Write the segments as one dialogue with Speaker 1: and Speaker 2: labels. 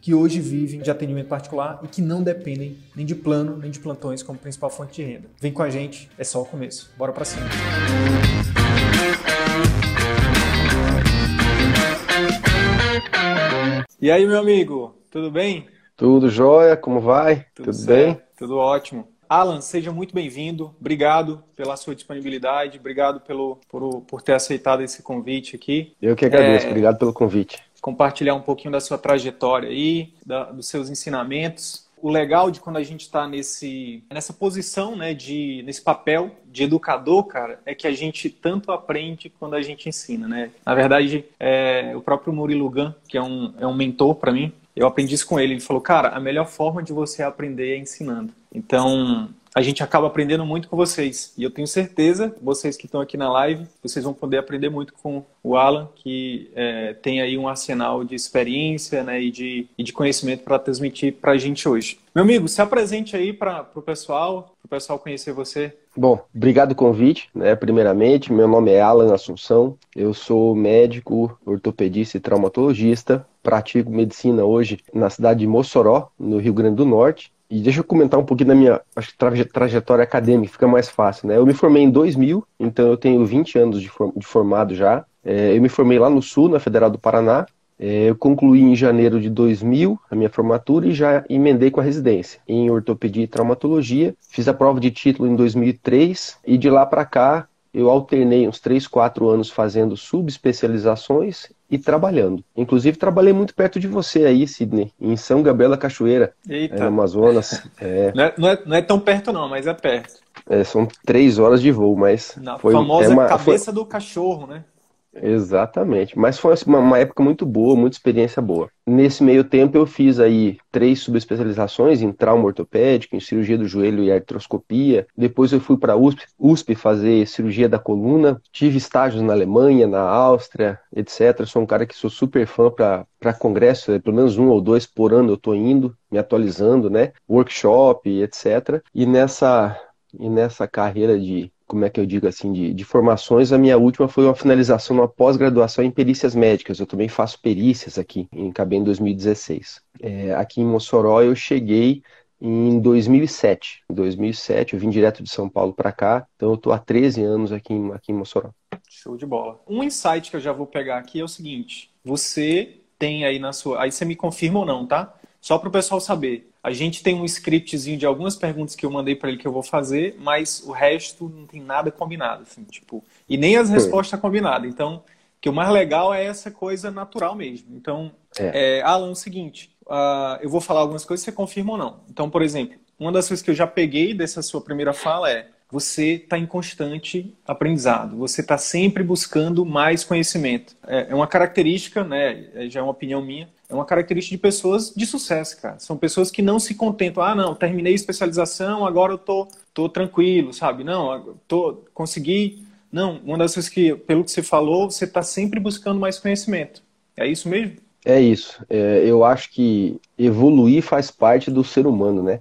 Speaker 1: que hoje vivem de atendimento particular e que não dependem nem de plano nem de plantões como principal fonte de renda. Vem com a gente, é só o começo. Bora para cima. E aí, meu amigo, tudo bem?
Speaker 2: Tudo jóia, como vai?
Speaker 1: Tudo, tudo bem? Tudo ótimo. Alan, seja muito bem-vindo. Obrigado pela sua disponibilidade, obrigado pelo, por, por ter aceitado esse convite aqui.
Speaker 2: Eu que agradeço, é... obrigado pelo convite
Speaker 1: compartilhar um pouquinho da sua trajetória aí, da, dos seus ensinamentos. O legal de quando a gente está nesse nessa posição, né, de nesse papel de educador, cara, é que a gente tanto aprende quando a gente ensina, né? Na verdade, é, o próprio Murilo Gun, que é um, é um mentor para mim, eu aprendi isso com ele. Ele falou, cara, a melhor forma de você aprender é ensinando. Então, a gente acaba aprendendo muito com vocês. E eu tenho certeza, vocês que estão aqui na live, vocês vão poder aprender muito com o Alan, que é, tem aí um arsenal de experiência né, e, de, e de conhecimento para transmitir para a gente hoje. Meu amigo, se apresente aí para o pessoal, para o pessoal conhecer você.
Speaker 2: Bom, obrigado pelo convite, né? Primeiramente, meu nome é Alan Assunção, eu sou médico, ortopedista e traumatologista, pratico medicina hoje na cidade de Mossoró, no Rio Grande do Norte. E deixa eu comentar um pouquinho da minha acho, trajetória acadêmica, fica mais fácil, né? Eu me formei em 2000, então eu tenho 20 anos de, de formado já. É, eu me formei lá no Sul, na Federal do Paraná. É, eu concluí em janeiro de 2000 a minha formatura e já emendei com a residência em ortopedia e traumatologia. Fiz a prova de título em 2003 e de lá para cá eu alternei uns 3, 4 anos fazendo subespecializações e trabalhando. Inclusive, trabalhei muito perto de você aí, Sidney, em São Gabriel da Cachoeira, Eita. no Amazonas.
Speaker 1: É... Não, é, não, é, não, é, tão perto não, mas é perto.
Speaker 2: É, são três horas de voo, mas...
Speaker 1: Na foi, famosa é uma, cabeça foi... do cachorro, né?
Speaker 2: Exatamente. Mas foi uma, uma, época muito boa, muita experiência boa. Nesse meio tempo eu fiz aí três subespecializações em trauma ortopédico, em cirurgia do joelho e artroscopia. Depois eu fui para USP, USP fazer cirurgia da coluna. Tive estágios na Alemanha, na Áustria, etc. Sou um cara que sou super fã para congresso, pelo menos um ou dois por ano eu estou indo, me atualizando, né? Workshop, etc. E nessa e nessa carreira de como é que eu digo assim, de, de formações, a minha última foi uma finalização numa pós-graduação em perícias médicas. Eu também faço perícias aqui, em acabei em 2016. É, aqui em Mossoró eu cheguei em 2007. Em 2007 eu vim direto de São Paulo para cá, então eu estou há 13 anos aqui em, aqui em Mossoró.
Speaker 1: Show de bola. Um insight que eu já vou pegar aqui é o seguinte: você tem aí na sua. Aí você me confirma ou não, tá? Só para o pessoal saber. A gente tem um scriptzinho de algumas perguntas que eu mandei para ele que eu vou fazer, mas o resto não tem nada combinado, assim, tipo, e nem as respostas combinadas. Então, que o mais legal é essa coisa natural mesmo. Então, é. É, Alan, é o seguinte, uh, eu vou falar algumas coisas, você confirma ou não. Então, por exemplo, uma das coisas que eu já peguei dessa sua primeira fala é você está em constante aprendizado, você está sempre buscando mais conhecimento. É, é uma característica, né, é, já é uma opinião minha, é uma característica de pessoas de sucesso, cara. São pessoas que não se contentam, ah, não, terminei especialização, agora eu tô, tô tranquilo, sabe? Não, tô, consegui. Não, uma das coisas que, pelo que você falou, você está sempre buscando mais conhecimento. É isso mesmo?
Speaker 2: É isso. É, eu acho que evoluir faz parte do ser humano, né?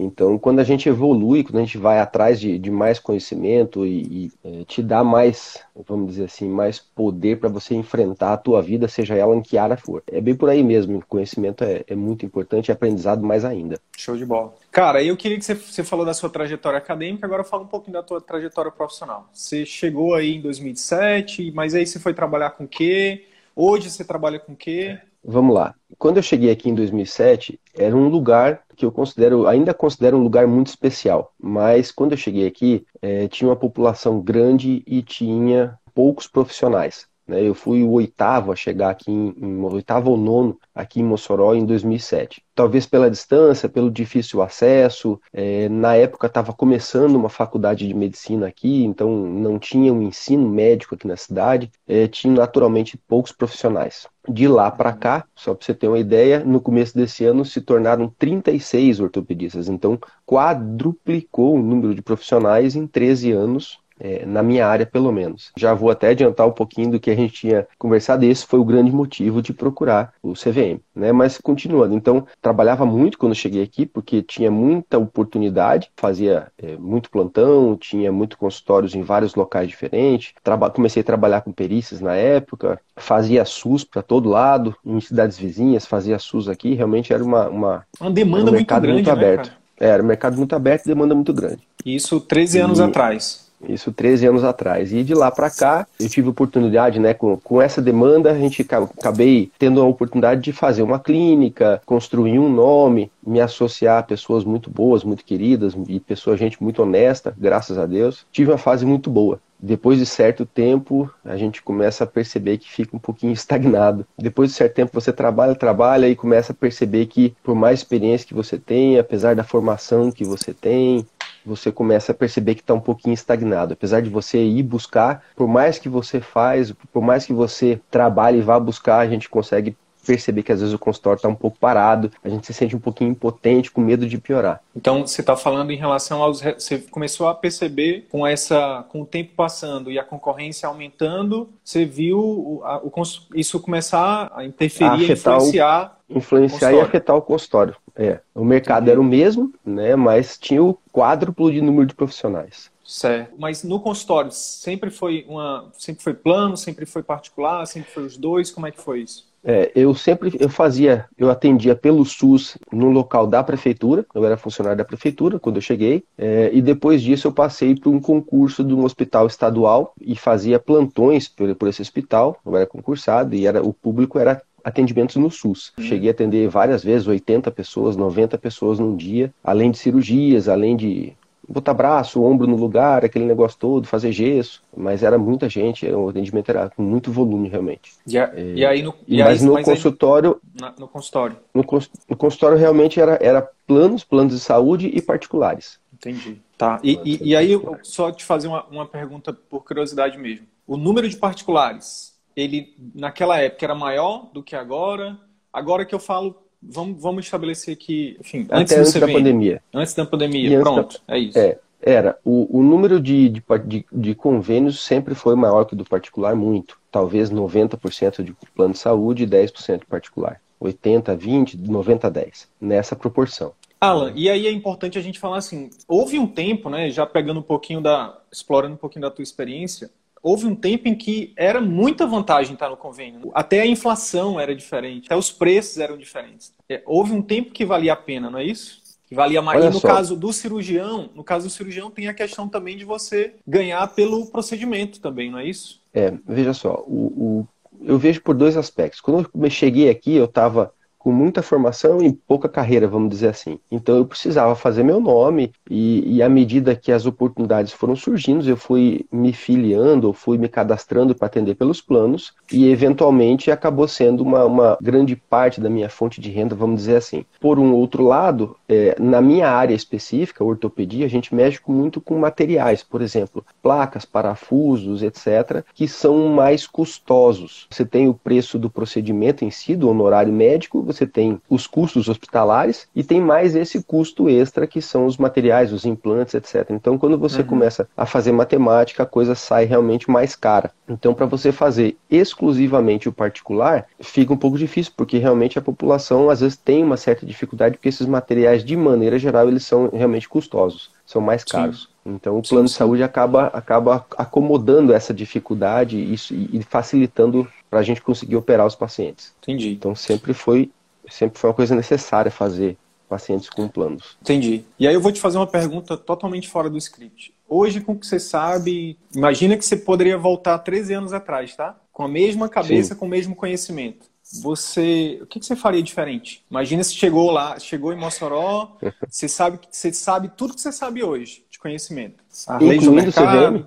Speaker 2: Então, quando a gente evolui, quando a gente vai atrás de, de mais conhecimento e, e é, te dá mais, vamos dizer assim, mais poder para você enfrentar a tua vida, seja ela em que área for. É bem por aí mesmo. Conhecimento é, é muito importante e aprendizado mais ainda.
Speaker 1: Show de bola. Cara, eu queria que você, você falou da sua trajetória acadêmica, agora fala um pouquinho da tua trajetória profissional. Você chegou aí em 2007, mas aí você foi trabalhar com o quê? Hoje você trabalha com o quê?
Speaker 2: Vamos lá. Quando eu cheguei aqui em 2007, era um lugar que eu considero, ainda considero um lugar muito especial. Mas quando eu cheguei aqui, é, tinha uma população grande e tinha poucos profissionais. Né? Eu fui o oitavo a chegar aqui, em, em, oitavo ou nono aqui em Mossoró em 2007. Talvez pela distância, pelo difícil acesso. É, na época estava começando uma faculdade de medicina aqui, então não tinha um ensino médico aqui na cidade. É, tinha naturalmente poucos profissionais. De lá para cá, só para você ter uma ideia, no começo desse ano se tornaram 36 ortopedistas. Então, quadruplicou o número de profissionais em 13 anos é, na minha área pelo menos. Já vou até adiantar um pouquinho do que a gente tinha conversado, esse foi o grande motivo de procurar o CVM, né? Mas continuando, então trabalhava muito quando cheguei aqui, porque tinha muita oportunidade, fazia é, muito plantão, tinha muito consultórios em vários locais diferentes, Traba comecei a trabalhar com perícias na época, fazia SUS para todo lado, em cidades vizinhas, fazia SUS aqui, realmente era uma... Uma,
Speaker 1: uma demanda um muito grande, muito né, aberto. Né,
Speaker 2: era um mercado muito aberto e demanda muito grande.
Speaker 1: Isso 13 anos e... atrás.
Speaker 2: Isso 13 anos atrás. E de lá para cá, eu tive oportunidade, né, com, com essa demanda, a gente acabei tendo a oportunidade de fazer uma clínica, construir um nome, me associar a pessoas muito boas, muito queridas e pessoas, gente muito honesta, graças a Deus. Tive uma fase muito boa. Depois de certo tempo, a gente começa a perceber que fica um pouquinho estagnado. Depois de certo tempo, você trabalha, trabalha e começa a perceber que, por mais experiência que você tem, apesar da formação que você tem, você começa a perceber que está um pouquinho estagnado. Apesar de você ir buscar, por mais que você faz, por mais que você trabalhe e vá buscar, a gente consegue perceber que às vezes o consultório está um pouco parado, a gente se sente um pouquinho impotente, com medo de piorar.
Speaker 1: Então você está falando em relação aos, você começou a perceber com essa, com o tempo passando e a concorrência aumentando, você viu o, a, o isso começar a interferir, a influenciar,
Speaker 2: o, influenciar e afetar o consultório. É, o mercado Entendi. era o mesmo, né, mas tinha o quádruplo de número de profissionais.
Speaker 1: Certo. Mas no consultório sempre foi uma, sempre foi plano, sempre foi particular, sempre foi os dois. Como é que foi isso?
Speaker 2: É, eu sempre eu fazia, eu atendia pelo SUS no local da prefeitura, eu era funcionário da prefeitura quando eu cheguei, é, e depois disso eu passei por um concurso de um hospital estadual e fazia plantões por, por esse hospital, eu era concursado e era, o público era atendimentos no SUS. Uhum. Cheguei a atender várias vezes, 80 pessoas, 90 pessoas num dia, além de cirurgias, além de botar braço, ombro no lugar, aquele negócio todo, fazer gesso, mas era muita gente, o atendimento era com muito volume realmente.
Speaker 1: E, a, é, e aí no,
Speaker 2: e mas aí, no mas consultório,
Speaker 1: aí, no consultório,
Speaker 2: no, no, consultório realmente era, era planos, planos de saúde e particulares.
Speaker 1: Entendi. Tá. E, e, e aí só te fazer uma, uma pergunta por curiosidade mesmo. O número de particulares, ele naquela época era maior do que agora? Agora que eu falo vamos, vamos estabelecer que, enfim,
Speaker 2: antes, antes da pandemia.
Speaker 1: Antes da pandemia, pronto, da... é isso.
Speaker 2: É, era. O, o número de, de, de, de, convênios sempre foi maior que o do particular, muito. Talvez 90% de plano de saúde e 10% particular. 80, 20, 90, 10. Nessa proporção.
Speaker 1: Alan, e aí é importante a gente falar assim, houve um tempo, né, já pegando um pouquinho da, explorando um pouquinho da tua experiência, houve um tempo em que era muita vantagem estar no convênio. Até a inflação era diferente, até os preços eram diferentes. É, houve um tempo que valia a pena, não é isso? Que valia mais. Olha e no só. caso do cirurgião, no caso do cirurgião tem a questão também de você ganhar pelo procedimento também, não é isso?
Speaker 2: É, veja só, o, o eu vejo por dois aspectos. Quando eu cheguei aqui, eu estava com muita formação e pouca carreira, vamos dizer assim. Então eu precisava fazer meu nome e, e à medida que as oportunidades foram surgindo, eu fui me filiando, fui me cadastrando para atender pelos planos e eventualmente acabou sendo uma, uma grande parte da minha fonte de renda, vamos dizer assim. Por um outro lado, é, na minha área específica, ortopedia, a gente mexe muito com materiais, por exemplo, placas, parafusos, etc., que são mais custosos. Você tem o preço do procedimento em si, do honorário médico, você tem os custos hospitalares e tem mais esse custo extra que são os materiais, os implantes, etc. Então, quando você uhum. começa a fazer matemática, a coisa sai realmente mais cara. Então, para você fazer exclusivamente o particular, fica um pouco difícil, porque realmente a população às vezes tem uma certa dificuldade, porque esses materiais, de maneira geral, eles são realmente custosos, são mais caros. Sim. Então, o plano sim, sim. de saúde acaba, acaba acomodando essa dificuldade e, e facilitando para a gente conseguir operar os pacientes.
Speaker 1: Entendi.
Speaker 2: Então, sempre foi sempre foi uma coisa necessária fazer pacientes com planos.
Speaker 1: Entendi. E aí eu vou te fazer uma pergunta totalmente fora do script. Hoje, com o que você sabe, imagina que você poderia voltar 13 anos atrás, tá? Com a mesma cabeça, Sim. com o mesmo conhecimento. Você, o que, você faria diferente? Imagina se chegou lá, chegou em Mossoró, você sabe você sabe tudo que você sabe hoje de conhecimento.
Speaker 2: A lei do mercado,
Speaker 1: CVM.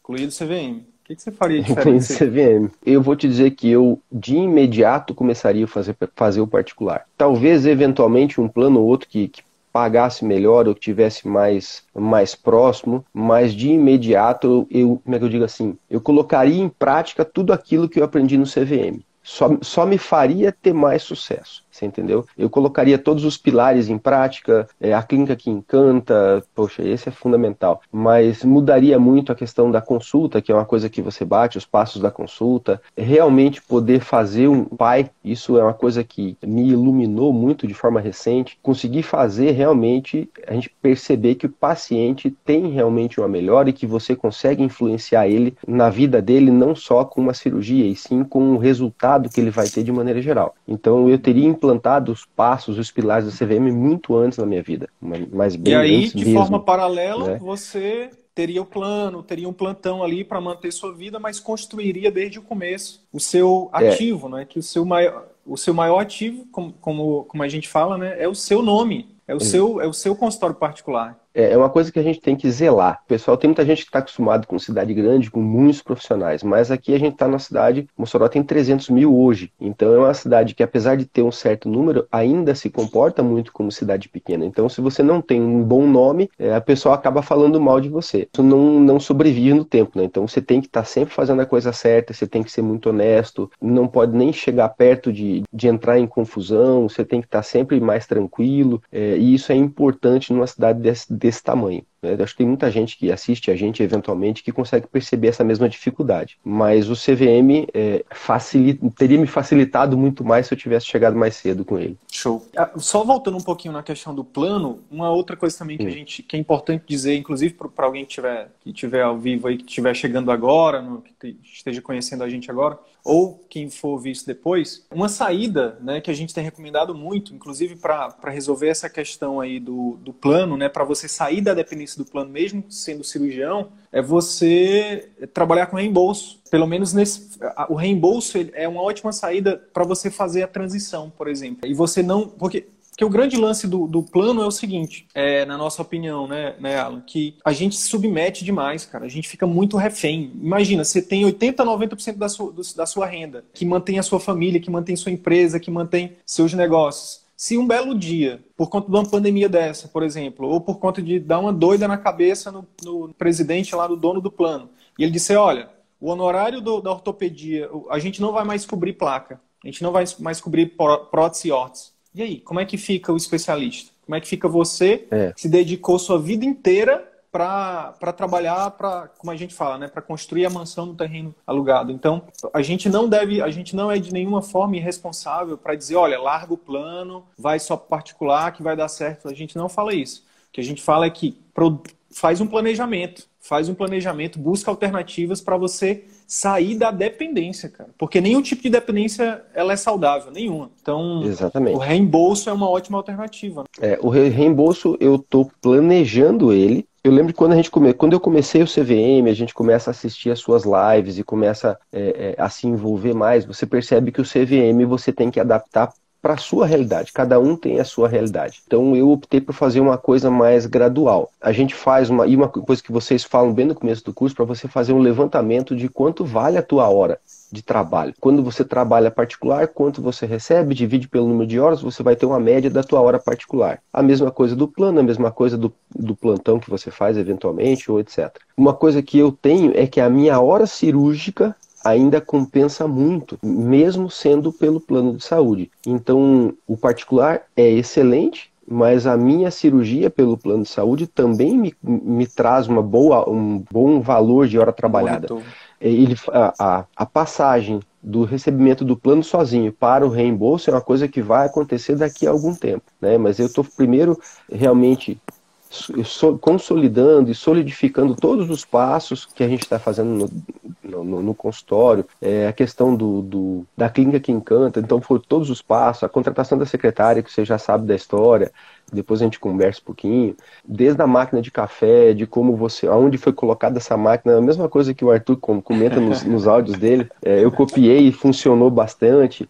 Speaker 1: incluído o CVM. Que, que você faria diferente?
Speaker 2: CVM. Eu vou te dizer que eu, de imediato, começaria a fazer, fazer o particular. Talvez, eventualmente, um plano ou outro que, que pagasse melhor ou que tivesse mais, mais próximo, mas de imediato eu, como é que eu digo assim, eu colocaria em prática tudo aquilo que eu aprendi no CVM. Só, só me faria ter mais sucesso. Você entendeu? Eu colocaria todos os pilares em prática, é, a clínica que encanta, poxa, esse é fundamental. Mas mudaria muito a questão da consulta, que é uma coisa que você bate, os passos da consulta. Realmente poder fazer um pai, isso é uma coisa que me iluminou muito de forma recente. Conseguir fazer realmente a gente perceber que o paciente tem realmente uma melhora e que você consegue influenciar ele na vida dele, não só com uma cirurgia, e sim com o resultado que ele vai ter de maneira geral. Então eu teria implantado os passos, os pilares da CVM muito antes na minha vida. Mas bem
Speaker 1: e aí,
Speaker 2: de
Speaker 1: mesmo, forma paralela, né? você teria o plano, teria um plantão ali para manter sua vida, mas construiria desde o começo o seu é. ativo, é. né? Que o seu maior, o seu maior ativo, como, como, como a gente fala, né, é o seu nome, é o, seu, é o seu consultório particular.
Speaker 2: É, é uma coisa que a gente tem que zelar. Pessoal, tem muita gente que está acostumado com cidade grande, com muitos profissionais, mas aqui a gente está na cidade, Mossoró tem 300 mil hoje, então é uma cidade que apesar de ter um certo número, ainda se comporta muito como cidade pequena. Então se você não tem um bom nome, é, a pessoa acaba falando mal de você. Isso não, não sobrevive no tempo, né? Então você tem que estar tá sempre fazendo a coisa certa, você tem que ser muito honesto, não pode nem chegar perto de, de entrar em confusão, você tem que estar tá sempre mais tranquilo, é, e isso é importante numa cidade desse desse tamanho. Né? Acho que tem muita gente que assiste a gente eventualmente que consegue perceber essa mesma dificuldade. Mas o CVM é, facilita, teria me facilitado muito mais se eu tivesse chegado mais cedo com ele.
Speaker 1: Show. Ah, só voltando um pouquinho na questão do plano, uma outra coisa também que a gente que é importante dizer, inclusive para alguém que tiver que tiver ao vivo aí, que estiver chegando agora, no, que esteja conhecendo a gente agora, ou quem for ouvir isso depois, uma saída né, que a gente tem recomendado muito, inclusive para resolver essa questão aí do, do plano, né, para você sair da dependência do plano, mesmo sendo cirurgião, é você trabalhar com reembolso. Pelo menos nesse, o reembolso é uma ótima saída para você fazer a transição, por exemplo. E você não. Porque porque o grande lance do, do plano é o seguinte, é, na nossa opinião, né, né, Alan, que a gente se submete demais, cara. A gente fica muito refém. Imagina, você tem 80, 90% da sua, do, da sua renda, que mantém a sua família, que mantém sua empresa, que mantém seus negócios. Se um belo dia, por conta de uma pandemia dessa, por exemplo, ou por conta de dar uma doida na cabeça no, no presidente lá, do dono do plano, e ele disser, olha, o honorário do, da ortopedia, a gente não vai mais cobrir placa, a gente não vai mais cobrir prótese e órtese. E aí, como é que fica o especialista? Como é que fica você é. que se dedicou sua vida inteira para trabalhar, para como a gente fala, né, para construir a mansão no terreno alugado. Então, a gente não deve, a gente não é de nenhuma forma irresponsável para dizer, olha, larga o plano, vai só particular que vai dar certo. A gente não fala isso. O que a gente fala é que faz um planejamento, faz um planejamento, busca alternativas para você sair da dependência, cara. Porque nenhum tipo de dependência ela é saudável, nenhuma. Então,
Speaker 2: Exatamente.
Speaker 1: o reembolso é uma ótima alternativa.
Speaker 2: É, o reembolso eu estou planejando ele. Eu lembro que quando a gente come... quando eu comecei o CVM, a gente começa a assistir as suas lives e começa é, é, a se envolver mais. Você percebe que o CVM você tem que adaptar para a sua realidade. Cada um tem a sua realidade. Então eu optei por fazer uma coisa mais gradual. A gente faz uma e uma coisa que vocês falam bem no começo do curso para você fazer um levantamento de quanto vale a tua hora de trabalho. Quando você trabalha particular, quanto você recebe, divide pelo número de horas, você vai ter uma média da tua hora particular. A mesma coisa do plano, a mesma coisa do, do plantão que você faz eventualmente ou etc. Uma coisa que eu tenho é que a minha hora cirúrgica ainda compensa muito, mesmo sendo pelo plano de saúde. Então, o particular é excelente, mas a minha cirurgia pelo plano de saúde também me, me traz uma boa, um bom valor de hora trabalhada. Ele, a, a, a passagem do recebimento do plano sozinho para o reembolso é uma coisa que vai acontecer daqui a algum tempo, né? Mas eu estou primeiro realmente consolidando e solidificando todos os passos que a gente está fazendo no, no, no, consultório, é, a questão do, do, da clínica que encanta, então foi todos os passos, a contratação da secretária, que você já sabe da história, depois a gente conversa um pouquinho, desde a máquina de café, de como você, aonde foi colocada essa máquina, a mesma coisa que o Arthur comenta nos, nos áudios dele, é, eu copiei e funcionou bastante,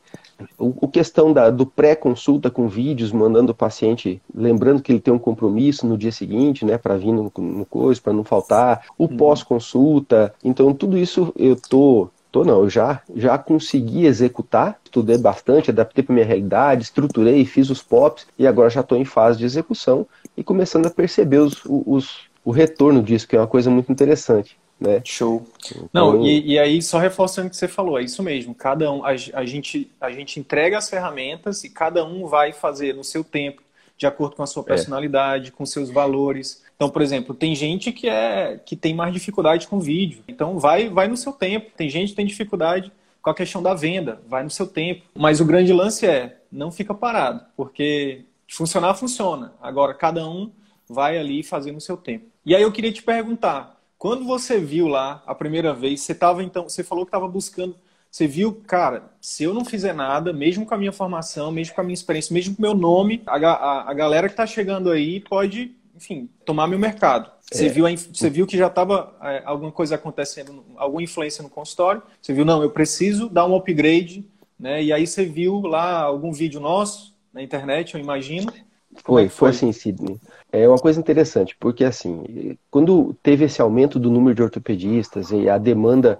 Speaker 2: O, o questão da, do pré-consulta com vídeos, mandando o paciente, lembrando que ele tem um compromisso no dia seguinte, né, para vir no, no coisa, para não faltar. O uhum. pós-consulta. Então, tudo isso eu tô Tô não, eu já, já consegui executar, estudei bastante, adaptei para minha realidade, estruturei, fiz os POPs e agora já estou em fase de execução e começando a perceber os, os, o retorno disso, que é uma coisa muito interessante. Né?
Speaker 1: Show. Então... Não, e, e, aí, só reforçando o que você falou, é isso mesmo. Cada um, a, a, gente, a gente entrega as ferramentas e cada um vai fazer no seu tempo, de acordo com a sua é. personalidade, é. com seus valores. Então, por exemplo, tem gente que é que tem mais dificuldade com vídeo. Então, vai vai no seu tempo. Tem gente que tem dificuldade com a questão da venda, vai no seu tempo. Mas o grande lance é, não fica parado, porque funcionar funciona. Agora cada um vai ali fazer no seu tempo. E aí eu queria te perguntar, quando você viu lá a primeira vez, você tava então, você falou que estava buscando você viu, cara, se eu não fizer nada, mesmo com a minha formação, mesmo com a minha experiência, mesmo com o meu nome, a, a, a galera que está chegando aí pode, enfim, tomar meu mercado. Você, é. viu, a, você viu que já estava é, alguma coisa acontecendo, alguma influência no consultório. Você viu, não, eu preciso dar um upgrade, né? E aí você viu lá algum vídeo nosso na internet, eu imagino.
Speaker 2: Foi, é foi, foi assim, Sidney. É uma coisa interessante, porque assim, quando teve esse aumento do número de ortopedistas e a demanda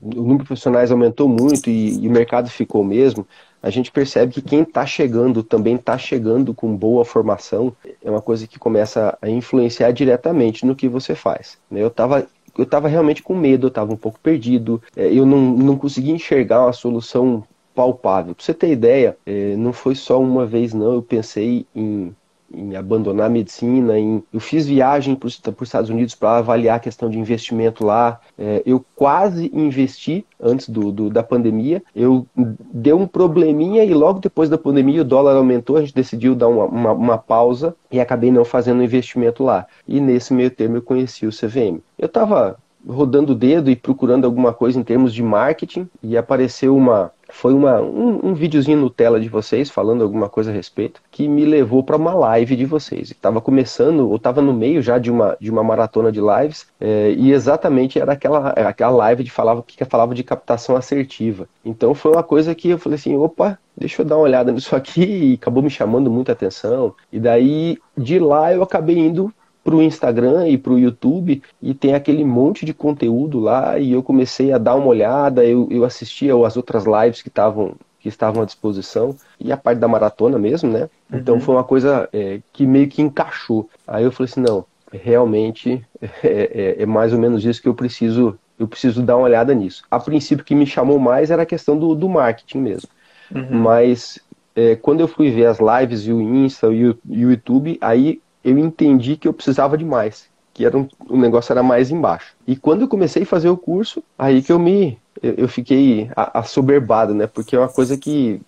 Speaker 2: o número de profissionais aumentou muito e, e o mercado ficou mesmo, a gente percebe que quem está chegando também está chegando com boa formação. É uma coisa que começa a influenciar diretamente no que você faz. Né? Eu estava eu estava realmente com medo, eu estava um pouco perdido, é, eu não, não conseguia enxergar uma solução palpável. Você ter ideia, é, não foi só uma vez não, eu pensei em em abandonar a medicina, em, eu fiz viagem para os Estados Unidos para avaliar a questão de investimento lá. É, eu quase investi antes do, do, da pandemia. Eu deu um probleminha e logo depois da pandemia o dólar aumentou. A gente decidiu dar uma, uma, uma pausa e acabei não fazendo investimento lá. E nesse meio termo eu conheci o CVM. Eu estava rodando o dedo e procurando alguma coisa em termos de marketing e apareceu uma foi uma, um, um videozinho no tela de vocês falando alguma coisa a respeito que me levou para uma live de vocês. Estava começando, ou estava no meio já de uma, de uma maratona de lives, é, e exatamente era aquela, aquela live de falava que falava de captação assertiva. Então foi uma coisa que eu falei assim, opa, deixa eu dar uma olhada nisso aqui, e acabou me chamando muita atenção. E daí de lá eu acabei indo para o Instagram e para o YouTube e tem aquele monte de conteúdo lá e eu comecei a dar uma olhada, eu, eu assistia as outras lives que estavam que estavam à disposição e a parte da maratona mesmo, né? Então uhum. foi uma coisa é, que meio que encaixou. Aí eu falei assim, não, realmente é, é, é, mais ou menos isso que eu preciso eu preciso dar uma olhada nisso. A princípio que me chamou mais era a questão do, do marketing mesmo. Uhum. Mas é, quando eu fui ver as lives e o Insta e o, e o YouTube, aí eu entendi que eu precisava de mais, que era um, o negócio era mais embaixo. E quando eu comecei a fazer o curso, aí que eu me eu, eu fiquei assoberbado, né? Porque é uma coisa que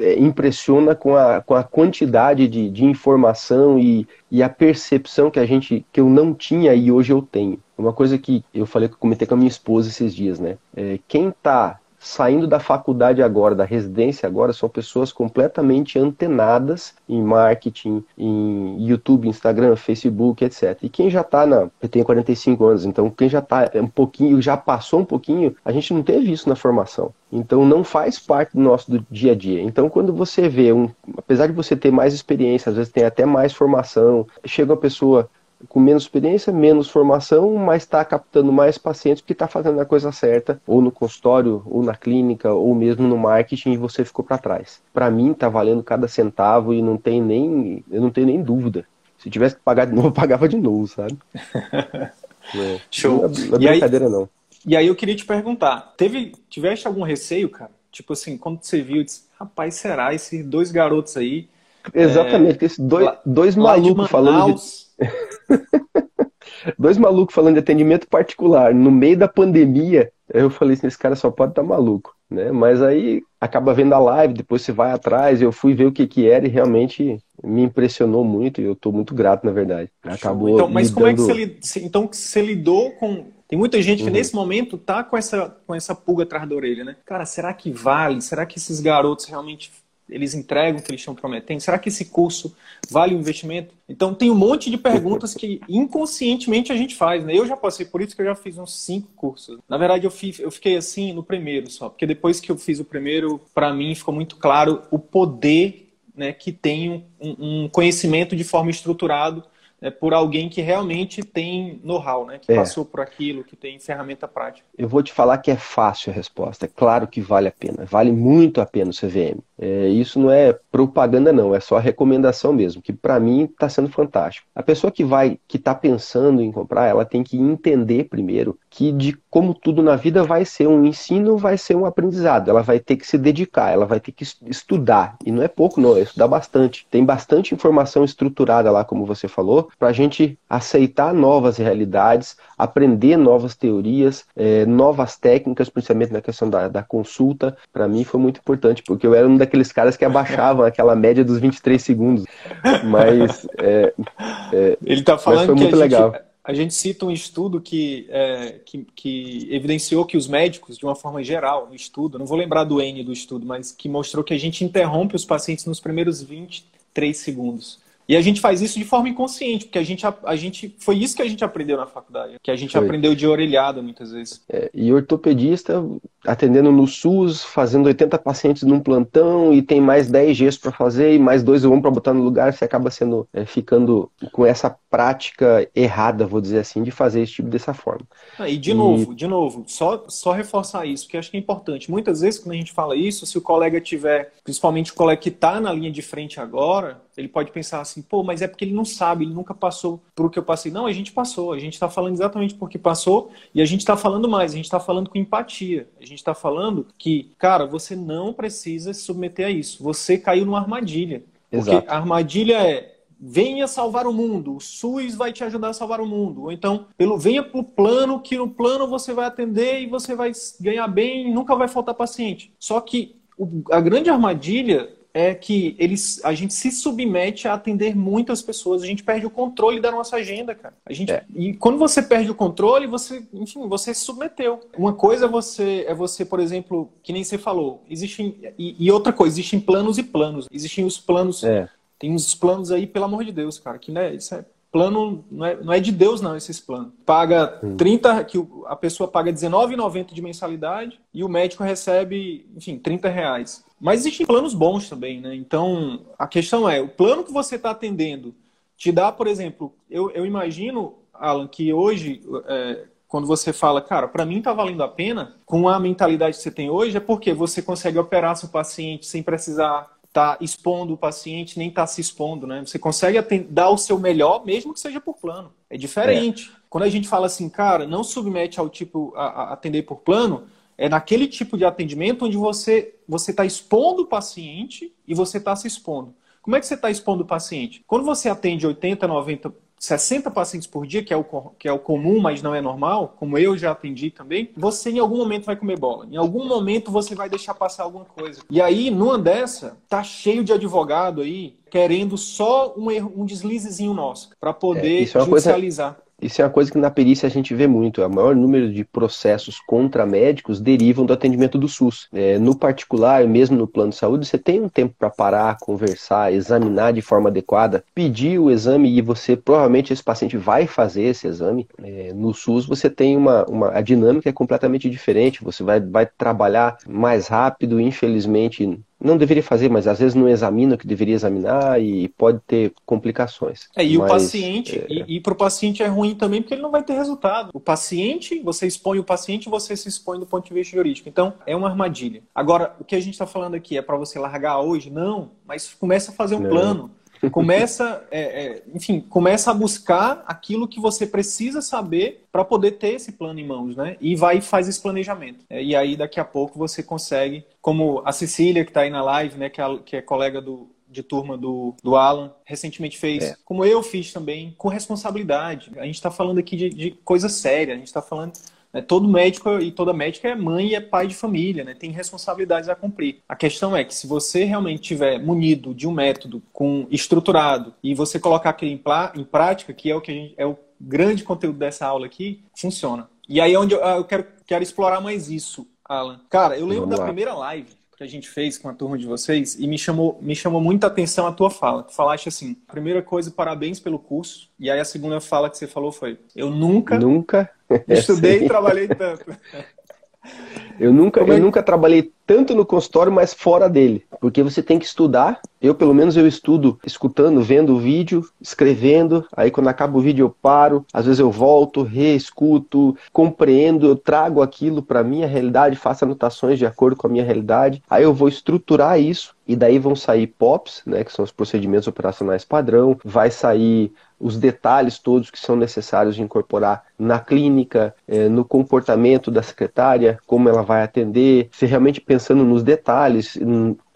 Speaker 2: é, impressiona com a, com a quantidade de, de informação e, e a percepção que a gente que eu não tinha e hoje eu tenho. Uma coisa que eu falei que comentei com a minha esposa esses dias, né? É, quem está saindo da faculdade agora, da residência agora, são pessoas completamente antenadas em marketing, em YouTube, Instagram, Facebook, etc. E quem já está na. Eu tenho 45 anos, então quem já está um pouquinho, já passou um pouquinho, a gente não teve isso na formação. Então não faz parte do nosso do dia a dia. Então quando você vê um, apesar de você ter mais experiência, às vezes tem até mais formação, chega uma pessoa com menos experiência, menos formação, mas está captando mais pacientes porque está fazendo a coisa certa, ou no consultório, ou na clínica, ou mesmo no marketing e você ficou para trás. Para mim está valendo cada centavo e não tem nem, eu não tenho nem dúvida. Se tivesse que pagar de novo, eu pagava de novo, sabe?
Speaker 1: é. Show. Não é, é brincadeira aí, não. E aí eu queria te perguntar, teve, tiveste algum receio, cara? Tipo assim, quando você viu, disse, rapaz, será esses dois garotos aí?
Speaker 2: Exatamente, é, esses dois, dois malucos falando de Dois malucos falando de atendimento particular no meio da pandemia. Eu falei assim, esse cara só pode estar tá maluco, né? Mas aí acaba vendo a live, depois você vai atrás, eu fui ver o que que era e realmente me impressionou muito e eu estou muito grato, na verdade. Acabou
Speaker 1: então, mas como dando... é que você, então você lidou com tem muita gente que uhum. nesse momento tá com essa com essa pulga atrás da orelha, né? Cara, será que vale? Será que esses garotos realmente eles entregam o que eles estão prometendo? Será que esse curso vale o investimento? Então, tem um monte de perguntas que inconscientemente a gente faz, né? Eu já passei por isso que eu já fiz uns cinco cursos. Na verdade, eu, fiz, eu fiquei assim no primeiro só, porque depois que eu fiz o primeiro, para mim ficou muito claro o poder né, que tem um, um conhecimento de forma estruturado é, por alguém que realmente tem know-how, né? Que é. passou por aquilo, que tem ferramenta prática.
Speaker 2: Eu vou te falar que é fácil a resposta. É claro que vale a pena. Vale muito a pena o CVM. É, isso não é propaganda, não. É só recomendação mesmo, que para mim está sendo fantástico. A pessoa que vai, que está pensando em comprar, ela tem que entender primeiro que de como tudo na vida vai ser um ensino, vai ser um aprendizado. Ela vai ter que se dedicar, ela vai ter que estudar. E não é pouco, não. É estudar bastante. Tem bastante informação estruturada lá, como você falou para a gente aceitar novas realidades, aprender novas teorias, é, novas técnicas, principalmente na questão da, da consulta. Para mim foi muito importante, porque eu era um daqueles caras que abaixavam aquela média dos 23 segundos. Mas. É,
Speaker 1: é, Ele está falando foi muito que a legal. Gente a gente cita um estudo que, é, que, que, evidenciou que os médicos, de uma forma geral, no estudo, não vou lembrar do N do estudo, mas que mostrou que a gente interrompe os pacientes nos primeiros 23 segundos. E a gente faz isso de forma inconsciente, porque a gente, a, a gente foi isso que a gente aprendeu na faculdade, que a gente foi. aprendeu de orelhada muitas vezes.
Speaker 2: É, e ortopedista atendendo no SUS, fazendo 80 pacientes num plantão e tem mais 10 gestos para fazer e mais dois um para botar no lugar, você acaba sendo é, ficando com essa prática errada, vou dizer assim, de fazer esse tipo dessa forma.
Speaker 1: Ah, e de e... novo, de novo, só, só reforçar isso, porque acho que é importante. Muitas vezes quando a gente fala isso, se o colega tiver, principalmente o colega que está na linha de frente agora, ele pode pensar assim, pô, mas é porque ele não sabe, ele nunca passou por o que eu passei. Não, a gente passou, a gente está falando exatamente porque passou e a gente está falando mais, a gente está falando com empatia. A gente está falando que, cara, você não precisa se submeter a isso. Você caiu numa armadilha. Exato. Porque a armadilha é venha salvar o mundo, o SUS vai te ajudar a salvar o mundo. Ou então, pelo venha para o plano, que no plano você vai atender e você vai ganhar bem, nunca vai faltar paciente. Só que a grande armadilha é que eles, a gente se submete a atender muitas pessoas, a gente perde o controle da nossa agenda, cara. A gente, é. E quando você perde o controle, você, enfim, você se submeteu. Uma coisa é você, é você, por exemplo, que nem você falou, existem, e, e outra coisa, existem planos e planos. Existem os planos, é. tem uns planos aí, pelo amor de Deus, cara, que né, isso é plano não é, não é de Deus não esses planos. Paga 30 que a pessoa paga R$19,90 de mensalidade e o médico recebe, enfim, 30 reais. Mas existem planos bons também, né? Então, a questão é, o plano que você está atendendo te dá, por exemplo, eu, eu imagino, Alan, que hoje, é, quando você fala, cara, para mim está valendo a pena, com a mentalidade que você tem hoje, é porque você consegue operar seu paciente sem precisar estar tá expondo o paciente, nem estar tá se expondo, né? Você consegue dar o seu melhor, mesmo que seja por plano. É diferente. É. Quando a gente fala assim, cara, não submete ao tipo a, a atender por plano, é naquele tipo de atendimento onde você você está expondo o paciente e você está se expondo. Como é que você está expondo o paciente? Quando você atende 80, 90, 60 pacientes por dia, que é, o, que é o comum, mas não é normal, como eu já atendi também, você em algum momento vai comer bola. Em algum momento você vai deixar passar alguma coisa. E aí, numa dessa, tá cheio de advogado aí querendo só um, erro, um deslizezinho nosso para poder é, judicializar. Coisa
Speaker 2: isso é uma coisa que na perícia a gente vê muito. O maior número de processos contra médicos derivam do atendimento do SUS. É, no particular, mesmo no plano de saúde, você tem um tempo para parar, conversar, examinar de forma adequada, pedir o exame e você provavelmente esse paciente vai fazer esse exame. É, no SUS você tem uma, uma a dinâmica é completamente diferente. Você vai, vai trabalhar mais rápido, infelizmente não deveria fazer, mas às vezes não examina o que deveria examinar e pode ter complicações.
Speaker 1: É, e
Speaker 2: mas,
Speaker 1: o paciente, é... e, e para o paciente é ruim também porque ele não vai ter resultado. O paciente, você expõe o paciente, você se expõe do ponto de vista jurídico. Então, é uma armadilha. Agora, o que a gente está falando aqui é para você largar hoje? Não, mas começa a fazer um não. plano. Começa, é, é, enfim, começa a buscar aquilo que você precisa saber para poder ter esse plano em mãos, né? E vai e faz esse planejamento. É, e aí, daqui a pouco, você consegue, como a Cecília, que está aí na live, né, que é, que é colega do, de turma do, do Alan recentemente fez, é. como eu fiz também, com responsabilidade. A gente está falando aqui de, de coisa séria, a gente está falando? Todo médico e toda médica é mãe e é pai de família, né? tem responsabilidades a cumprir. A questão é que se você realmente tiver munido de um método com estruturado e você colocar aquilo em, em prática, que é o que gente, é o grande conteúdo dessa aula aqui, funciona. E aí é onde eu, eu quero, quero explorar mais isso, Alan. Cara, eu lembro Vamos da lá. primeira live que a gente fez com a turma de vocês e me chamou, me chamou muita atenção a tua fala. Tu falaste assim: primeira coisa, parabéns pelo curso. E aí a segunda fala que você falou foi: eu nunca,
Speaker 2: nunca
Speaker 1: estudei e trabalhei tanto.
Speaker 2: Eu nunca, é? eu nunca trabalhei tanto no consultório, mas fora dele. Porque você tem que estudar. Eu, pelo menos, eu estudo escutando, vendo o vídeo, escrevendo. Aí, quando acaba o vídeo, eu paro. Às vezes, eu volto, reescuto, compreendo. Eu trago aquilo para minha realidade, faço anotações de acordo com a minha realidade. Aí, eu vou estruturar isso. E daí vão sair POPs, né, que são os procedimentos operacionais padrão. Vai sair os detalhes todos que são necessários de incorporar na clínica, eh, no comportamento da secretária, como ela vai atender, se realmente pensando nos detalhes,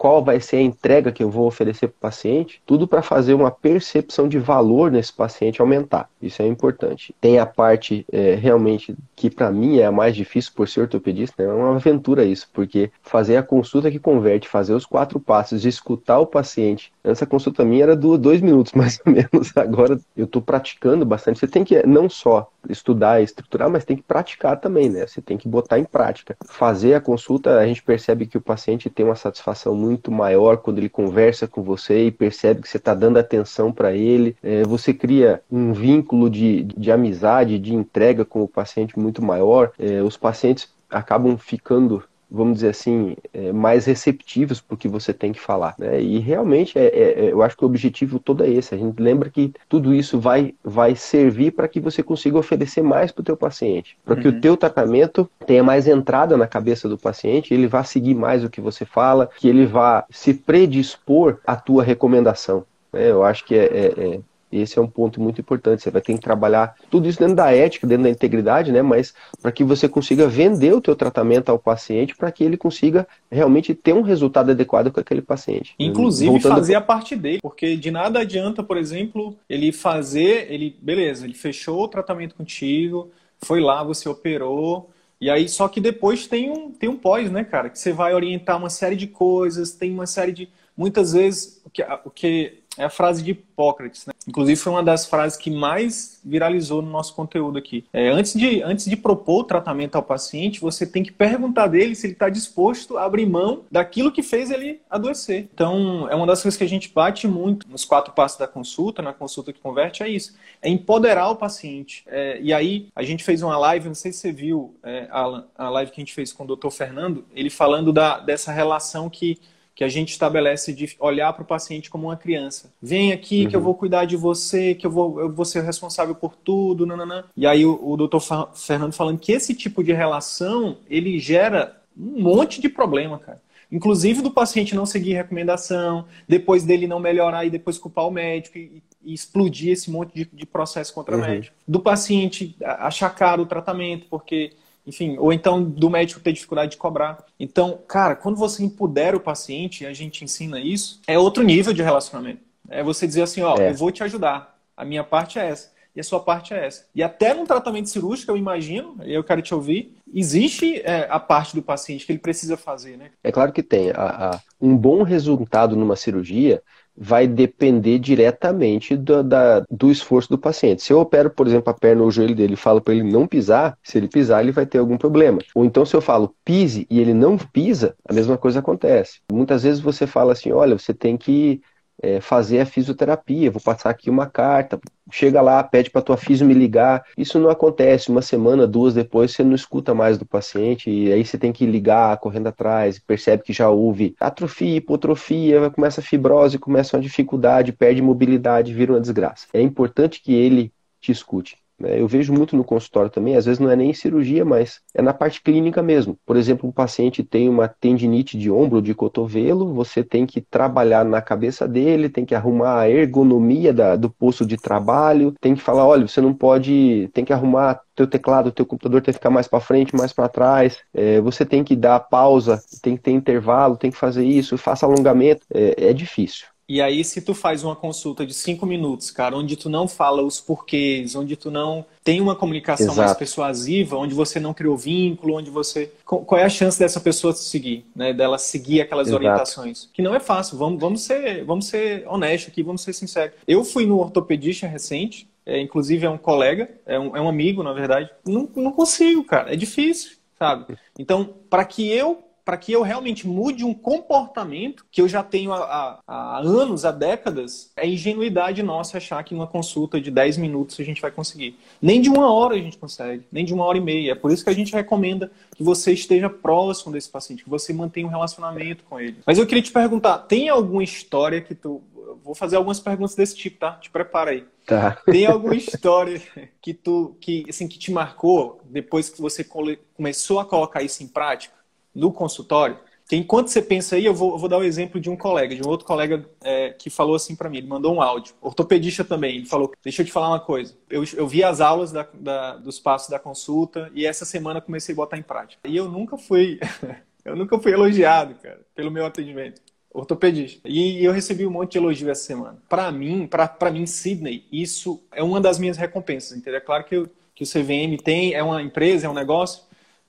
Speaker 2: qual vai ser a entrega que eu vou oferecer para o paciente, tudo para fazer uma percepção de valor nesse paciente aumentar. Isso é importante. Tem a parte é, realmente que para mim é a mais difícil por ser ortopedista, né? é uma aventura isso, porque fazer a consulta que converte, fazer os quatro passos, escutar o paciente. Essa consulta minha era do dois minutos mais ou menos. Agora eu estou praticando bastante. Você tem que não só estudar e estruturar, mas tem que praticar também, né? Você tem que botar em prática. Fazer a consulta, a gente percebe que o paciente tem uma satisfação muito muito maior quando ele conversa com você e percebe que você está dando atenção para ele. É, você cria um vínculo de, de amizade, de entrega com o paciente muito maior. É, os pacientes acabam ficando vamos dizer assim, é, mais receptivos para o que você tem que falar. Né? E realmente, é, é, é, eu acho que o objetivo todo é esse. A gente lembra que tudo isso vai, vai servir para que você consiga oferecer mais para o teu paciente, para que uhum. o teu tratamento tenha mais entrada na cabeça do paciente, ele vá seguir mais o que você fala, que ele vá se predispor à tua recomendação. Né? Eu acho que é, é esse é um ponto muito importante. Você vai ter que trabalhar tudo isso dentro da ética, dentro da integridade, né? Mas para que você consiga vender o teu tratamento ao paciente, para que ele consiga realmente ter um resultado adequado com aquele paciente.
Speaker 1: Inclusive Voltando fazer a parte dele, porque de nada adianta, por exemplo, ele fazer, ele, beleza, ele fechou o tratamento contigo, foi lá, você operou, e aí, só que depois tem um, tem um pós, né, cara? Que você vai orientar uma série de coisas, tem uma série de. Muitas vezes, o que, o que é a frase de Hipócrates, né? Inclusive foi uma das frases que mais viralizou no nosso conteúdo aqui. É, antes, de, antes de propor o tratamento ao paciente, você tem que perguntar dele se ele está disposto a abrir mão daquilo que fez ele adoecer. Então, é uma das coisas que a gente bate muito nos quatro passos da consulta, na consulta que converte, é isso. É empoderar o paciente. É, e aí, a gente fez uma live, não sei se você viu, é, Alan, a live que a gente fez com o Dr. Fernando, ele falando da, dessa relação que que a gente estabelece de olhar para o paciente como uma criança. Vem aqui uhum. que eu uhum. vou cuidar de você, que eu vou, eu vou ser responsável por tudo, nananã. E aí o, o doutor Fernando falando que esse tipo de relação, ele gera um monte de problema, cara. Inclusive do paciente não seguir recomendação, depois dele não melhorar e depois culpar o médico e, e explodir esse monte de, de processo contra uhum. o médico. Do paciente achar caro o tratamento, porque enfim, ou então do médico ter dificuldade de cobrar. Então, cara, quando você empodera o paciente, a gente ensina isso, é outro nível de relacionamento. É você dizer assim, ó, é. eu vou te ajudar, a minha parte é essa e a sua parte é essa. E até num tratamento cirúrgico, eu imagino, eu quero te ouvir, existe é, a parte do paciente que ele precisa fazer, né?
Speaker 2: É claro que tem. A, a, um bom resultado numa cirurgia vai depender diretamente do, da, do esforço do paciente. Se eu opero, por exemplo, a perna ou o joelho dele e falo para ele não pisar, se ele pisar, ele vai ter algum problema. Ou então, se eu falo pise e ele não pisa, a mesma coisa acontece. Muitas vezes você fala assim: olha, você tem que é, fazer a fisioterapia, vou passar aqui uma carta, chega lá, pede para tua fisio me ligar. Isso não acontece, uma semana, duas depois você não escuta mais do paciente e aí você tem que ligar correndo atrás, percebe que já houve atrofia, hipotrofia, começa a fibrose, começa uma dificuldade, perde mobilidade, vira uma desgraça. É importante que ele te escute. Né? Eu vejo muito no consultório também, às vezes não é nem cirurgia, mas é na parte clínica mesmo. Por exemplo, um paciente tem uma tendinite de ombro, de cotovelo, você tem que trabalhar na cabeça dele, tem que arrumar a ergonomia da, do posto de trabalho, tem que falar, olha, você não pode, tem que arrumar teu teclado, teu computador tem que ficar mais para frente, mais para trás. É, você tem que dar pausa, tem que ter intervalo, tem que fazer isso, faça alongamento. É, é difícil.
Speaker 1: E aí, se tu faz uma consulta de cinco minutos, cara, onde tu não fala os porquês, onde tu não tem uma comunicação Exato. mais persuasiva, onde você não criou vínculo, onde você. Qual é a chance dessa pessoa seguir, né? Dela seguir aquelas Exato. orientações? Que não é fácil. Vamos, vamos ser, vamos ser honestos aqui, vamos ser sinceros. Eu fui no ortopedista recente, é, inclusive é um colega, é um, é um amigo, na verdade. Não, não consigo, cara. É difícil, sabe? Então, para que eu para que eu realmente mude um comportamento que eu já tenho há, há, anos, há décadas, é ingenuidade nossa achar que numa consulta de 10 minutos a gente vai conseguir. Nem de uma hora a gente consegue, nem de uma hora e meia. É por isso que a gente recomenda que você esteja próximo desse paciente, que você mantenha um relacionamento com ele. Mas eu queria te perguntar, tem alguma história que tu. Vou fazer algumas perguntas desse tipo, tá? Te prepara aí.
Speaker 2: Tá.
Speaker 1: Tem alguma história que tu que assim que te marcou depois que você começou a colocar isso em prática? No consultório, que enquanto você pensa aí, eu vou, eu vou dar o um exemplo de um colega, de um outro colega é, que falou assim para mim, ele mandou um áudio, ortopedista também, ele falou, deixa eu te falar uma coisa, eu, eu vi as aulas da, da, dos passos da consulta e essa semana comecei a botar em prática. E eu nunca fui, eu nunca fui elogiado, cara, pelo meu atendimento ortopedista. E eu recebi um monte de elogio essa semana. Para mim, para mim, Sidney, isso é uma das minhas recompensas, entendeu? É claro que, eu, que o CVM tem, é uma empresa, é um negócio,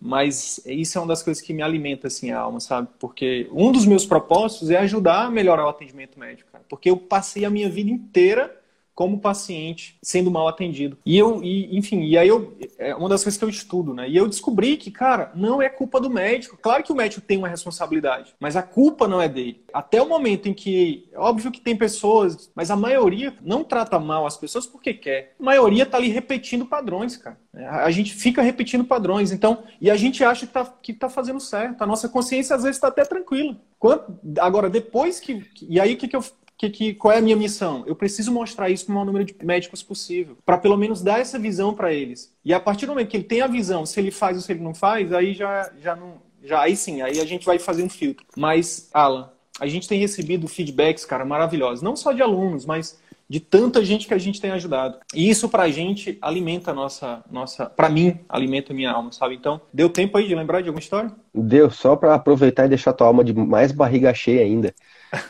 Speaker 1: mas isso é uma das coisas que me alimenta assim a alma, sabe? Porque um dos meus propósitos é ajudar a melhorar o atendimento médico, cara. Porque eu passei a minha vida inteira como paciente sendo mal atendido. E eu, e, enfim, e aí eu, é uma das coisas que eu estudo, né? E eu descobri que, cara, não é culpa do médico. Claro que o médico tem uma responsabilidade, mas a culpa não é dele. Até o momento em que, óbvio que tem pessoas, mas a maioria não trata mal as pessoas porque quer. A maioria tá ali repetindo padrões, cara. A gente fica repetindo padrões, então, e a gente acha que tá, que tá fazendo certo. A nossa consciência às vezes está até tranquila. Quando, agora, depois que. E aí, o que, que eu que, que, qual é a minha missão? Eu preciso mostrar isso para o maior número de médicos possível, para pelo menos dar essa visão para eles. E a partir do momento que ele tem a visão, se ele faz ou se ele não faz, aí já, já não. Já, aí sim, aí a gente vai fazer um filtro. Mas, Alan, a gente tem recebido feedbacks, cara, maravilhosos. Não só de alunos, mas de tanta gente que a gente tem ajudado. E isso pra gente alimenta a nossa, nossa para mim, alimenta a minha alma, sabe? Então, deu tempo aí de lembrar de alguma história?
Speaker 2: Deu, só para aproveitar e deixar tua alma de mais barriga cheia ainda.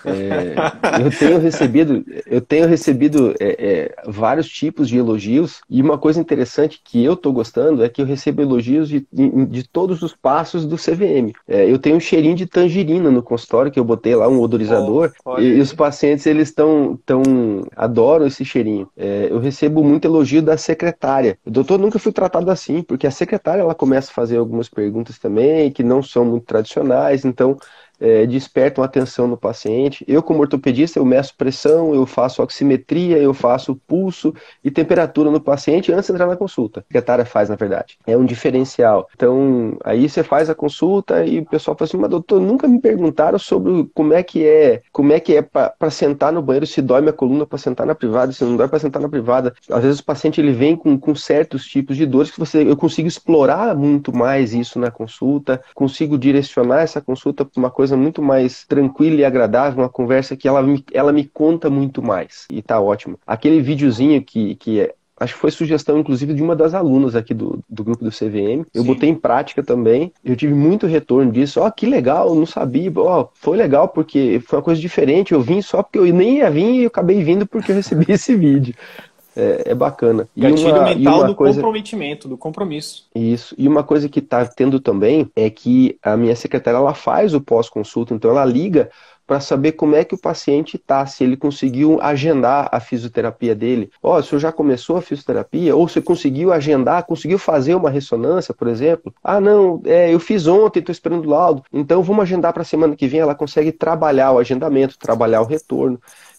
Speaker 2: É, eu tenho recebido, eu tenho recebido é, é, vários tipos de elogios e uma coisa interessante que eu estou gostando é que eu recebo elogios de, de, de todos os passos do CVM. É, eu tenho um cheirinho de tangerina no consultório que eu botei lá um odorizador oh, e, e, os pacientes eles estão tão adoram esse cheirinho. É, eu recebo muito elogio da secretária. O doutor nunca fui tratado assim porque a secretária ela começa a fazer algumas perguntas também que não são muito tradicionais, então é, despertam atenção no paciente. Eu, como ortopedista, eu meço pressão, eu faço oximetria, eu faço pulso e temperatura no paciente antes de entrar na consulta. A secretária faz, na verdade. É um diferencial. Então, aí você faz a consulta e o pessoal fala assim, mas doutor, nunca me perguntaram sobre como é que é, como é que é para sentar no banheiro, se dói minha coluna para sentar na privada, se não dói para sentar na privada. Às vezes o paciente ele vem com, com certos tipos de dores que você, eu consigo explorar muito mais isso na consulta, consigo direcionar essa consulta para uma coisa coisa muito mais tranquila e agradável, uma conversa que ela me, ela me conta muito mais. E tá ótimo. Aquele videozinho que, que é, acho que foi sugestão, inclusive, de uma das alunas aqui do, do grupo do CVM. Eu Sim. botei em prática também. Eu tive muito retorno disso. Ó, oh, que legal, não sabia. Ó, oh, foi legal porque foi uma coisa diferente. Eu vim só porque eu nem ia vir e eu acabei vindo porque eu recebi esse vídeo. É, é, bacana.
Speaker 1: Gatilho e uma, mental e uma do coisa... comprometimento, do compromisso.
Speaker 2: Isso. E uma coisa que está tendo também é que a minha secretária ela faz o pós-consulta, então ela liga para saber como é que o paciente está, se ele conseguiu agendar a fisioterapia dele. Ó, oh, o senhor já começou a fisioterapia? Ou você conseguiu agendar, conseguiu fazer uma ressonância, por exemplo? Ah, não, é, eu fiz ontem, estou esperando o laudo. Então vamos agendar para a semana que vem. Ela consegue trabalhar o agendamento, trabalhar o retorno.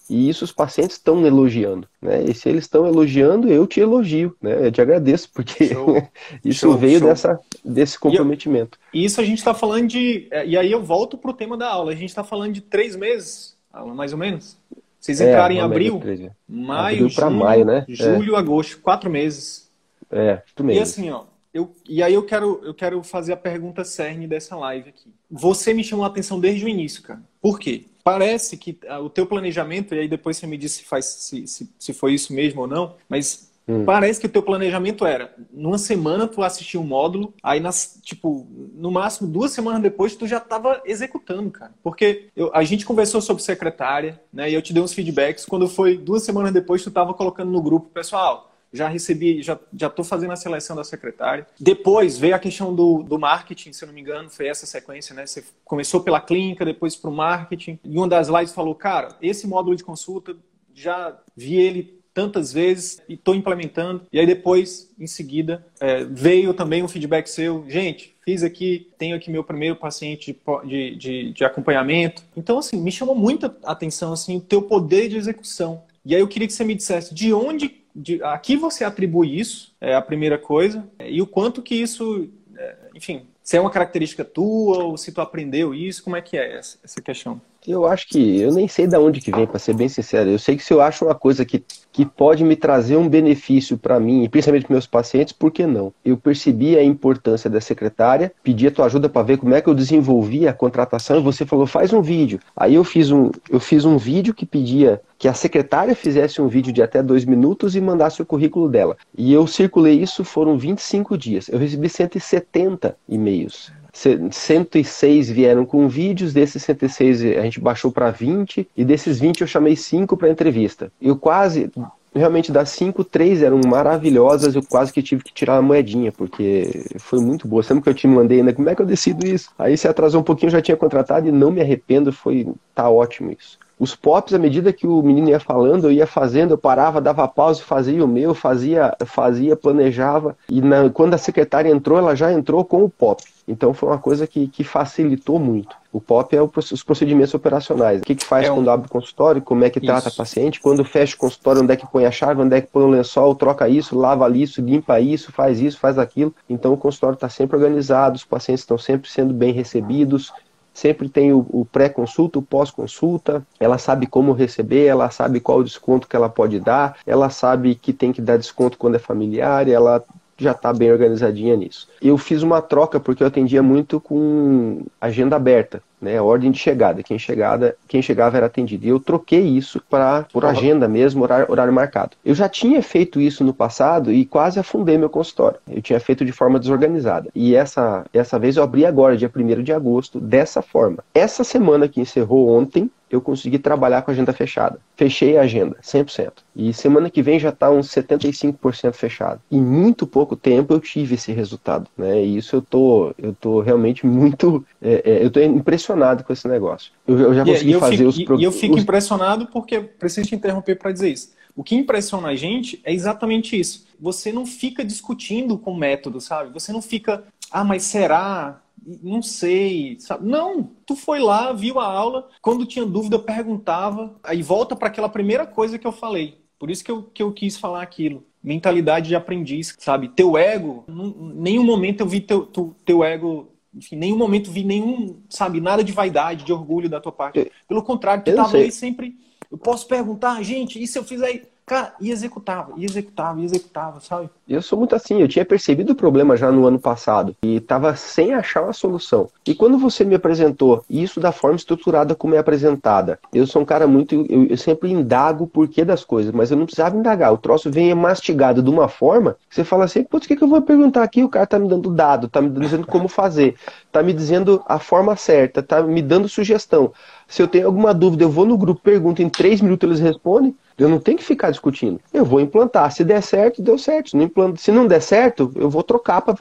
Speaker 2: E isso os pacientes estão elogiando, né? E se eles estão elogiando, eu te elogio, né? Eu te agradeço, porque isso show, veio show. Dessa, desse comprometimento.
Speaker 1: E isso a gente está falando de. É, e aí eu volto para o tema da aula. A gente está falando de três meses, mais ou menos. Vocês é, entraram é, em abril, maio, abril junho, maio, né? julho, é. agosto, quatro meses.
Speaker 2: É, tu mesmo.
Speaker 1: E assim, ó, eu, e aí eu quero, eu quero fazer a pergunta cerne dessa live aqui. Você me chamou a atenção desde o início, cara. Por quê? Parece que ah, o teu planejamento, e aí depois você me diz se, faz, se, se, se foi isso mesmo ou não, mas Hum. Parece que o teu planejamento era, numa semana tu assistia um módulo, aí nas, tipo, no máximo duas semanas depois tu já estava executando, cara. Porque eu, a gente conversou sobre secretária, né? E eu te dei uns feedbacks. Quando foi duas semanas depois, tu estava colocando no grupo, pessoal, já recebi, já estou fazendo a seleção da secretária. Depois veio a questão do, do marketing, se eu não me engano, foi essa sequência, né? Você começou pela clínica, depois para o marketing. E uma das lives falou, cara, esse módulo de consulta, já vi ele tantas vezes e estou implementando. E aí depois, em seguida, é, veio também um feedback seu, gente, fiz aqui, tenho aqui meu primeiro paciente de, de, de, acompanhamento. Então, assim, me chamou muita atenção assim, o teu poder de execução. E aí eu queria que você me dissesse de onde, de, a que você atribui isso, é a primeira coisa, e o quanto que isso, é, enfim, se é uma característica tua ou se tu aprendeu isso, como é que é essa, essa questão?
Speaker 2: Eu acho que eu nem sei de onde que vem, para ser bem sincero. Eu sei que se eu acho uma coisa que, que pode me trazer um benefício para mim, e principalmente para meus pacientes, por que não? Eu percebi a importância da secretária, pedi a tua ajuda para ver como é que eu desenvolvi a contratação e você falou faz um vídeo. Aí eu fiz um, eu fiz um vídeo que pedia que a secretária fizesse um vídeo de até dois minutos e mandasse o currículo dela. E eu circulei isso, foram 25 dias. Eu recebi 170 e-mails. 106 vieram com vídeos, desses 106 a gente baixou para 20, e desses 20 eu chamei 5 para entrevista. Eu quase, realmente das 5, 3 eram maravilhosas, eu quase que tive que tirar a moedinha, porque foi muito boa. Sempre que eu te mandei ainda, como é que eu decido isso? Aí se atrasou um pouquinho, eu já tinha contratado e não me arrependo, foi tá ótimo isso. Os pops, à medida que o menino ia falando, eu ia fazendo, eu parava, dava pausa, fazia o meu, fazia, fazia, planejava. E na, quando a secretária entrou, ela já entrou com o pop. Então foi uma coisa que, que facilitou muito. O POP é o, os procedimentos operacionais. O que, que faz é um... quando abre o consultório, como é que trata o paciente, quando fecha o consultório, onde é que põe a chave, onde é que põe o lençol, troca isso, lava isso, limpa isso, faz isso, faz aquilo. Então o consultório está sempre organizado, os pacientes estão sempre sendo bem recebidos, sempre tem o, o pré-consulta, o pós-consulta, ela sabe como receber, ela sabe qual o desconto que ela pode dar, ela sabe que tem que dar desconto quando é familiar, ela já está bem organizadinha nisso. Eu fiz uma troca porque eu atendia muito com agenda aberta, né? Ordem de chegada. Quem chegada, quem chegava era atendido. E eu troquei isso para por agenda mesmo, horário, horário marcado. Eu já tinha feito isso no passado e quase afundei meu consultório. Eu tinha feito de forma desorganizada. E essa essa vez eu abri agora, dia 1 de agosto, dessa forma. Essa semana que encerrou ontem, eu consegui trabalhar com a agenda fechada. Fechei a agenda, 100%. E semana que vem já está uns 75% fechado. Em muito pouco tempo eu tive esse resultado, né? E isso eu tô, eu tô realmente muito, é, é, eu tô impressionado com esse negócio. Eu, eu já consegui
Speaker 1: e,
Speaker 2: fazer
Speaker 1: fico,
Speaker 2: os...
Speaker 1: E eu fico os... impressionado porque, preciso te interromper para dizer isso. O que impressiona a gente é exatamente isso. Você não fica discutindo com o método, sabe? Você não fica, ah, mas será? Não sei, sabe? Não, tu foi lá, viu a aula, quando tinha dúvida perguntava, aí volta para aquela primeira coisa que eu falei. Por isso que eu, que eu quis falar aquilo. Mentalidade de aprendiz, sabe? Teu ego, em nenhum momento eu vi teu, tu, teu ego enfim, nenhum momento vi nenhum, sabe, nada de vaidade, de orgulho da tua parte. Pelo contrário, tu estava aí sempre. Eu posso perguntar, gente, e se eu fizer Cara, e executava, e executava, e executava, sabe?
Speaker 2: Eu sou muito assim, eu tinha percebido o problema já no ano passado e estava sem achar uma solução. E quando você me apresentou isso da forma estruturada como é apresentada, eu sou um cara muito. Eu, eu sempre indago o porquê das coisas, mas eu não precisava indagar. O troço vem mastigado de uma forma que você fala assim: putz, o que, que eu vou perguntar aqui? O cara tá me dando dado, tá me dizendo como fazer, tá me dizendo a forma certa, tá me dando sugestão. Se eu tenho alguma dúvida, eu vou no grupo, pergunto, em três minutos eles respondem. Eu não tenho que ficar discutindo. Eu vou implantar. Se der certo, deu certo. Se não, implanto, se não der certo, eu vou trocar para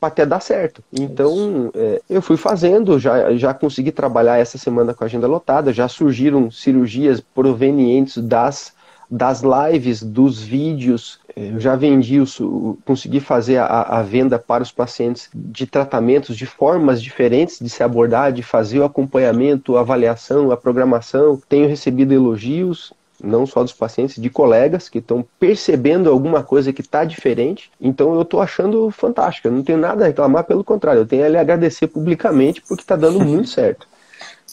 Speaker 2: até dar certo. Então, é, eu fui fazendo, já, já consegui trabalhar essa semana com a agenda lotada, já surgiram cirurgias provenientes das das lives, dos vídeos. É, eu já vendi, consegui fazer a, a, venda para os pacientes de tratamentos de formas diferentes de se abordar, de fazer o acompanhamento, a avaliação, a programação. Tenho recebido elogios não só dos pacientes, de colegas que estão percebendo alguma coisa que está diferente. Então eu estou achando fantástico. Eu não tenho nada a reclamar, pelo contrário, eu tenho a lhe agradecer publicamente porque está dando muito certo.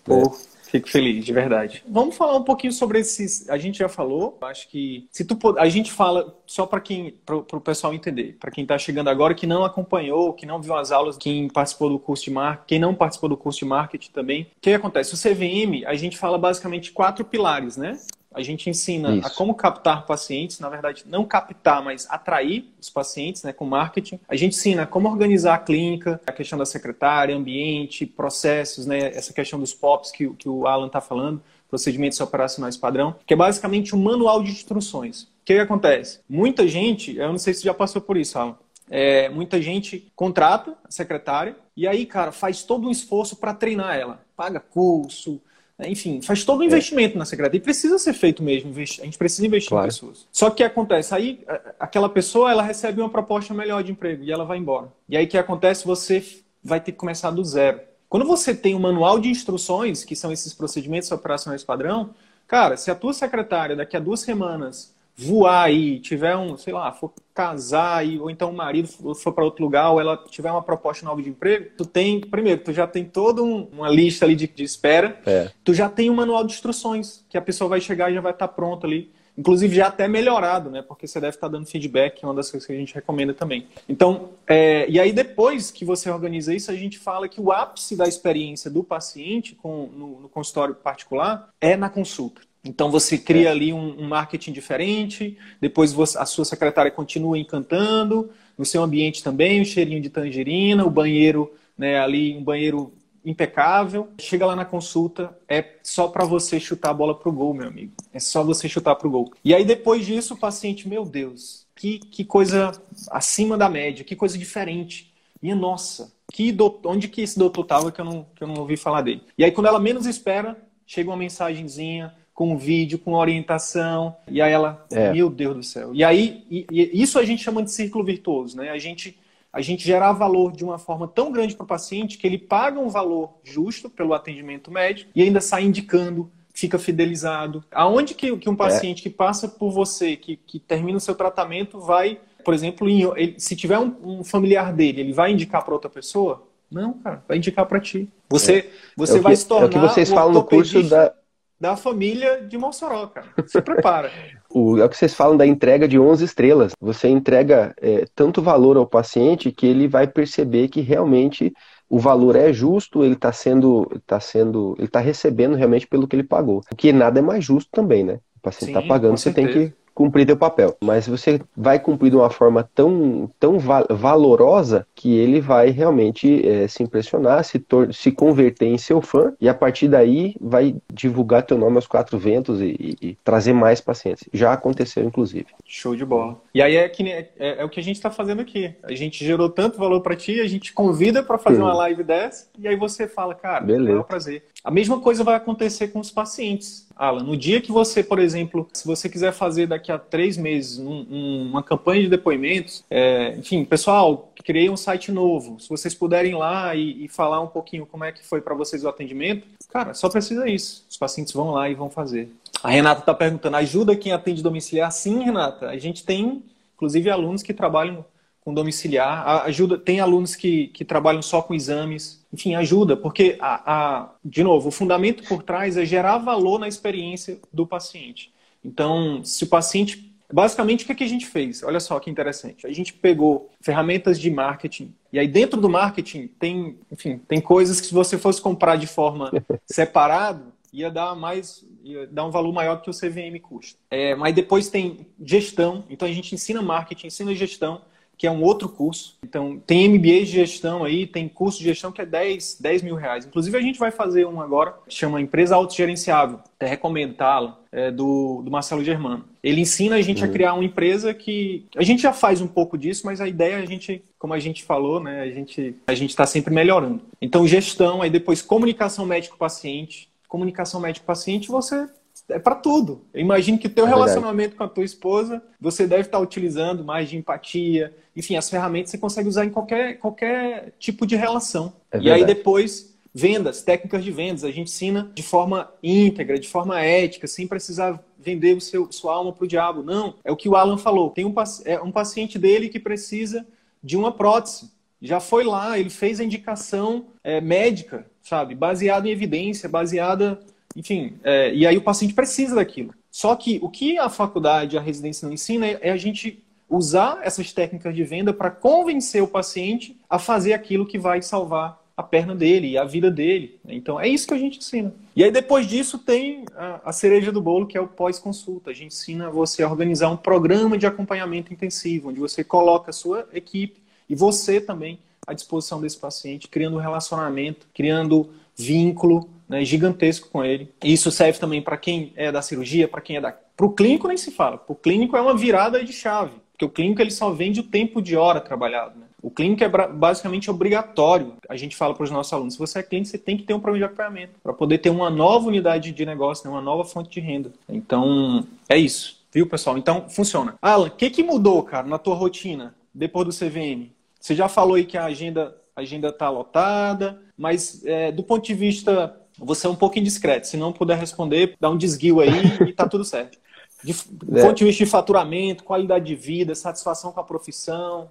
Speaker 1: Pô, fico feliz, de verdade. Vamos falar um pouquinho sobre esses. A gente já falou. Acho que se tu a gente fala só para quem, para o pessoal entender, para quem está chegando agora que não acompanhou, que não viu as aulas, quem participou do curso de marketing, quem não participou do curso de marketing também. O que acontece? O CVM a gente fala basicamente quatro pilares, né? A gente ensina Isso. a como captar pacientes, na verdade, não captar, mas atrair os pacientes né, com marketing. A gente ensina como organizar a clínica, a questão da secretária, ambiente, processos, né, essa questão dos POPs que, que o Alan está falando, procedimentos operacionais padrão, que é basicamente um manual de instruções. O que, que acontece? Muita gente, eu não sei se já passou por isso, Alan, é, muita gente contrata a secretária e aí, cara, faz todo um esforço para treinar ela. Paga curso, enfim, faz todo o é. investimento é. na secretaria. E precisa ser feito mesmo. A gente precisa investir claro. em pessoas. Só que o que acontece? Aí, aquela pessoa, ela recebe uma proposta melhor de emprego e ela vai embora. E aí, o que acontece? Você vai ter que começar do zero. Quando você tem um manual de instruções, que são esses procedimentos operacionais padrão, cara, se a tua secretária daqui a duas semanas voar aí, tiver um, sei lá, for casar aí, ou então o marido for para outro lugar, ou ela tiver uma proposta nova de emprego, tu tem, primeiro, tu já tem toda um, uma lista ali de, de espera, é. tu já tem um manual de instruções, que a pessoa vai chegar e já vai estar tá pronto ali. Inclusive já até melhorado, né? Porque você deve estar tá dando feedback, é uma das coisas que a gente recomenda também. Então, é, e aí depois que você organiza isso, a gente fala que o ápice da experiência do paciente com, no, no consultório particular é na consulta. Então você cria é. ali um, um, marketing diferente, depois você, a sua secretária continua encantando, no seu ambiente também, o cheirinho de tangerina, o banheiro, né, ali um banheiro impecável. Chega lá na consulta, é só para você chutar a bola pro gol, meu amigo. É só você chutar pro gol. E aí depois disso o paciente, meu Deus, que, que coisa acima da média, que coisa diferente. Minha nossa, que doutor, onde que esse doutor tava que eu não que eu não ouvi falar dele. E aí quando ela menos espera, chega uma mensagenzinha com vídeo, com orientação. E aí ela, é. meu Deus do céu. E aí, e, e isso a gente chama de círculo virtuoso, né? A gente, a gente gerar valor de uma forma tão grande para o paciente que ele paga um valor justo pelo atendimento médico e ainda sai indicando, fica fidelizado. Aonde que, que um paciente é. que passa por você, que, que termina o seu tratamento, vai, por exemplo, em, ele, se tiver um, um familiar dele, ele vai indicar para outra pessoa? Não, cara, vai indicar para ti. Você, é. você é vai
Speaker 2: que,
Speaker 1: se tornar.
Speaker 2: É o que vocês falam no curso da
Speaker 1: da família de Mossoró, cara. Se prepara.
Speaker 2: o, é o que vocês falam da entrega de 11 estrelas. Você entrega é, tanto valor ao paciente que ele vai perceber que realmente o valor é justo, ele está sendo, tá sendo, ele está recebendo realmente pelo que ele pagou. Porque nada é mais justo também, né? O paciente está pagando, você tem que cumprir teu papel. Mas você vai cumprir de uma forma tão, tão valorosa que ele vai realmente é, se impressionar, se, se converter em seu fã e a partir daí vai divulgar teu nome aos quatro ventos e, e, e trazer mais pacientes. Já aconteceu, inclusive.
Speaker 1: Show de bola. E aí é, que, é, é o que a gente está fazendo aqui. A gente gerou tanto valor para ti, a gente convida para fazer uma live dessa e aí você fala, cara, Beleza. é um prazer. A mesma coisa vai acontecer com os pacientes. Alan, no dia que você, por exemplo, se você quiser fazer daqui a três meses um, um, uma campanha de depoimentos, é, enfim, pessoal, criei um site novo. Se vocês puderem ir lá e, e falar um pouquinho como é que foi para vocês o atendimento, cara, só precisa isso. Os pacientes vão lá e vão fazer. A Renata está perguntando, ajuda quem atende domiciliar? Sim, Renata. A gente tem, inclusive, alunos que trabalham com domiciliar, ajuda, tem alunos que, que trabalham só com exames, enfim, ajuda, porque, a, a, de novo, o fundamento por trás é gerar valor na experiência do paciente. Então, se o paciente. Basicamente, o que, é que a gente fez? Olha só que interessante. A gente pegou ferramentas de marketing, e aí dentro do marketing tem, enfim, tem coisas que se você fosse comprar de forma separada, ia dar mais, ia dar um valor maior do que o CVM custa. É, mas depois tem gestão, então a gente ensina marketing, ensina gestão, que é um outro curso. Então, tem MBA de gestão aí, tem curso de gestão que é 10, 10 mil reais. Inclusive, a gente vai fazer um agora, chama Empresa Autogerenciável. Até recomendo, tá, É do, do Marcelo Germano. Ele ensina a gente uhum. a criar uma empresa que. A gente já faz um pouco disso, mas a ideia é a gente, como a gente falou, né? A gente a está sempre melhorando. Então, gestão, aí depois comunicação médico-paciente. Comunicação médico-paciente, você é para tudo. Eu imagino que teu é relacionamento com a tua esposa, você deve estar utilizando mais de empatia. Enfim, as ferramentas você consegue usar em qualquer, qualquer tipo de relação. É e aí depois, vendas, técnicas de vendas. A gente ensina de forma íntegra, de forma ética, sem precisar vender o seu, sua alma para o diabo. Não, é o que o Alan falou. Tem um, é um paciente dele que precisa de uma prótese. Já foi lá, ele fez a indicação é, médica, sabe? Baseada em evidência, baseada enfim, é, e aí o paciente precisa daquilo. Só que o que a faculdade, a residência não ensina é, a gente usar essas técnicas de venda para convencer o paciente a fazer aquilo que vai salvar a perna dele e a vida dele. Então é isso que a gente ensina. E aí depois disso tem a, a cereja do bolo, que é o pós-consulta. A gente ensina você a organizar um programa de acompanhamento intensivo, onde você coloca a sua equipe e você também à disposição desse paciente, criando um relacionamento, criando vínculo né, gigantesco com ele. Isso serve também para quem é da cirurgia, para quem é da. Para o clínico nem se fala. Para o clínico é uma virada de chave. Porque o clínico ele só vende o tempo de hora trabalhado. Né? O clínico é basicamente obrigatório. A gente fala para os nossos alunos: se você é clínico, você tem que ter um programa de acompanhamento para poder ter uma nova unidade de negócio, né? uma nova fonte de renda. Então, é isso. Viu, pessoal? Então, funciona. Alan, o que, que mudou, cara, na tua rotina depois do CVM? Você já falou aí que a agenda a agenda está lotada, mas é, do ponto de vista, você é um pouco indiscreto. Se não puder responder, dá um desguio aí e tá tudo certo. De, do é. ponto de vista de faturamento, qualidade de vida, satisfação com a profissão.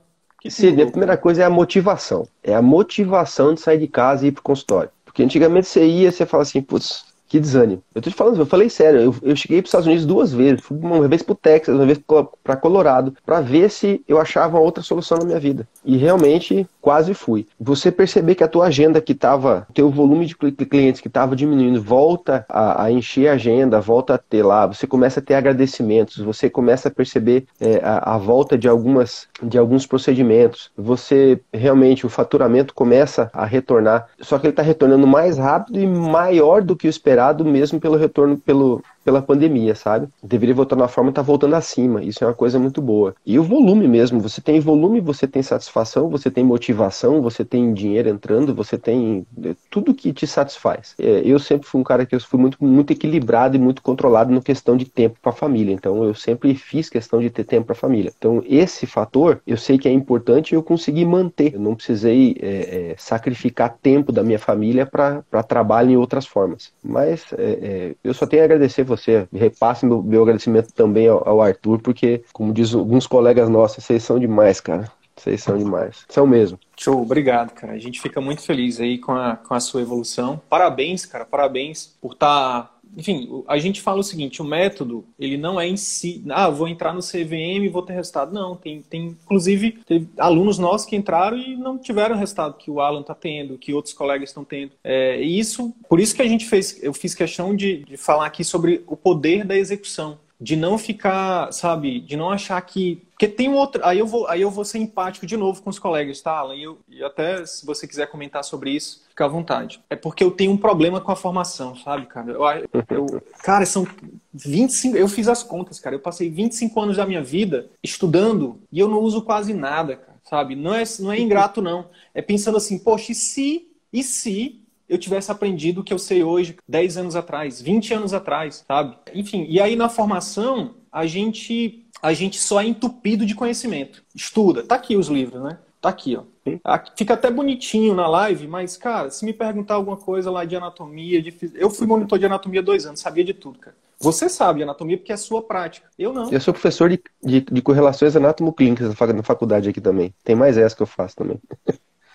Speaker 2: Sim, a primeira coisa é a motivação. É a motivação de sair de casa e ir para o consultório. Porque antigamente você ia, você fala assim, putz, que desânimo. Eu tô te falando, eu falei sério, eu, eu cheguei para os Estados Unidos duas vezes, fui uma vez para Texas, uma vez para Colorado, para ver se eu achava outra solução na minha vida. E realmente quase fui. Você perceber que a tua agenda que estava, teu volume de clientes que estava diminuindo, volta a, a, encher a agenda, volta a ter lá, você começa a ter agradecimentos, você começa a perceber é, a, a volta de algumas de alguns procedimentos. Você realmente o faturamento começa a retornar, só que ele está retornando mais rápido e maior do que o esperado mesmo pelo retorno pelo, pela pandemia, sabe? Deveria voltar na forma e tá voltando acima. Isso é uma coisa muito boa. E o volume mesmo, você tem volume, você tem satisfação, você tem motivação, você tem dinheiro entrando, você tem é, tudo que te satisfaz. É, eu sempre fui um cara que eu fui muito, muito equilibrado e muito controlado no questão de tempo para a família. Então eu sempre fiz questão de ter tempo para a família. Então esse fator eu sei que é importante e eu consegui manter. Eu não precisei é, é, sacrificar tempo da minha família para trabalho em outras formas. Mas é, é, eu só tenho a agradecer você. Repasse meu, meu agradecimento também ao, ao, Arthur, porque, como diz alguns colegas nossos, vocês são demais, cara. Vocês são demais. São mesmo.
Speaker 1: Show, obrigado, cara. A gente fica muito feliz aí com a, com a sua evolução. Parabéns, cara, parabéns por estar tá enfim, a gente fala o seguinte, o método, ele não é em si, ah, vou entrar no CVM e vou ter resultado. Não, tem, tem inclusive, teve alunos nossos que entraram e não tiveram o resultado que o Alan está tendo, que outros colegas estão tendo. É, e isso, por isso que a gente fez, eu fiz questão de, de falar aqui sobre o poder da execução de não ficar, sabe, de não achar que. Porque tem um outro. Aí eu vou, aí eu vou ser empático de novo com os colegas, tá, Alan? E, eu, e até se você quiser comentar sobre isso, fica à vontade. É porque eu tenho um problema com a formação, sabe, cara? Eu, eu, cara, são 25. Eu fiz as contas, cara. Eu passei 25 anos da minha vida estudando e eu não uso quase nada, cara, sabe? Não é, não é ingrato, não. É pensando assim, poxa, e se. E se eu tivesse aprendido o que eu sei hoje, 10 anos atrás, 20 anos atrás, sabe? Enfim, e aí na formação, a gente a gente só é entupido de conhecimento. Estuda, tá aqui os livros, né? Tá aqui, ó. Fica até bonitinho na live, mas, cara, se me perguntar alguma coisa lá de anatomia, de eu fui monitor de anatomia dois anos, sabia de tudo, cara. Você sabe anatomia porque é sua prática. Eu não.
Speaker 2: Eu sou professor de, de, de correlações anatomo-clínicas na faculdade aqui também. Tem mais essa que eu faço também.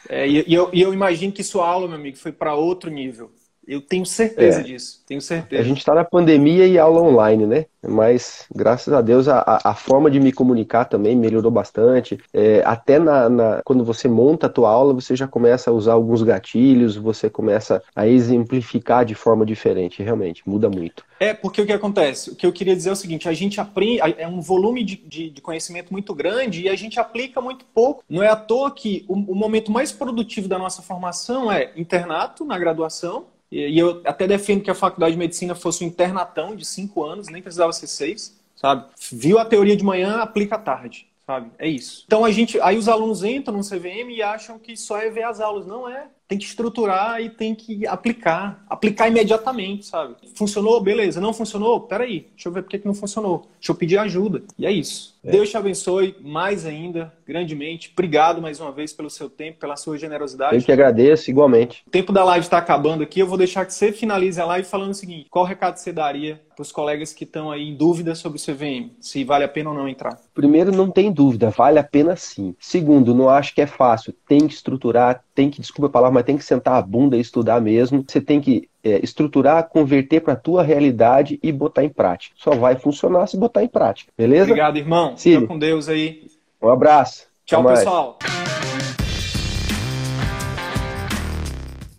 Speaker 1: É, e, e, eu, e eu imagino que sua aula, meu amigo, foi para outro nível. Eu tenho certeza é. disso, tenho certeza.
Speaker 2: A gente está na pandemia e aula online, né? Mas, graças a Deus, a, a forma de me comunicar também melhorou bastante. É, até na, na, quando você monta a tua aula, você já começa a usar alguns gatilhos, você começa a exemplificar de forma diferente. Realmente, muda muito.
Speaker 1: É, porque o que acontece? O que eu queria dizer é o seguinte, a gente aprende, é um volume de, de, de conhecimento muito grande e a gente aplica muito pouco. Não é à toa que o, o momento mais produtivo da nossa formação é internato, na graduação, e eu até defendo que a faculdade de medicina fosse um internatão de cinco anos, nem precisava ser seis, sabe? Viu a teoria de manhã, aplica à tarde, sabe? É isso. Então a gente, aí os alunos entram no CVM e acham que só é ver as aulas, não é? Tem que estruturar e tem que aplicar. Aplicar imediatamente, sabe? Funcionou? Beleza. Não funcionou? Peraí, deixa eu ver por que não funcionou. Deixa eu pedir ajuda. E é isso. É. Deus te abençoe mais ainda, grandemente. Obrigado mais uma vez pelo seu tempo, pela sua generosidade.
Speaker 2: Eu que agradeço, igualmente.
Speaker 1: O tempo da live está acabando aqui. Eu vou deixar que você finalize a live falando o seguinte: qual recado você daria para os colegas que estão aí em dúvida sobre o CVM? Se vale a pena ou não entrar?
Speaker 2: Primeiro, não tem dúvida, vale a pena sim. Segundo, não acho que é fácil. Tem que estruturar, tem que, desculpa a palavra, mas tem que sentar a bunda e estudar mesmo. Você tem que é, estruturar, converter para a tua realidade e botar em prática. Só vai funcionar se botar em prática, beleza?
Speaker 1: Obrigado, irmão. Fica com Deus aí.
Speaker 2: Um abraço.
Speaker 1: Tchau, pessoal.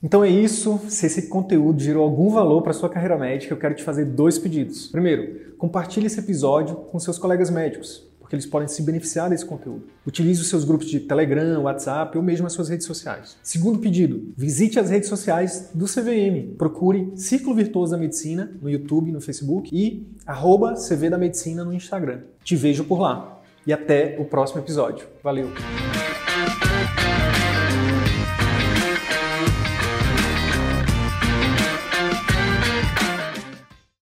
Speaker 1: Então é isso. Se esse conteúdo gerou algum valor para sua carreira médica, eu quero te fazer dois pedidos. Primeiro, compartilhe esse episódio com seus colegas médicos porque eles podem se beneficiar desse conteúdo. Utilize os seus grupos de Telegram, WhatsApp ou mesmo as suas redes sociais. Segundo pedido, visite as redes sociais do CVM. Procure Ciclo Virtuoso da Medicina no YouTube, no Facebook e arroba CV da Medicina no Instagram. Te vejo por lá. E até o próximo episódio. Valeu!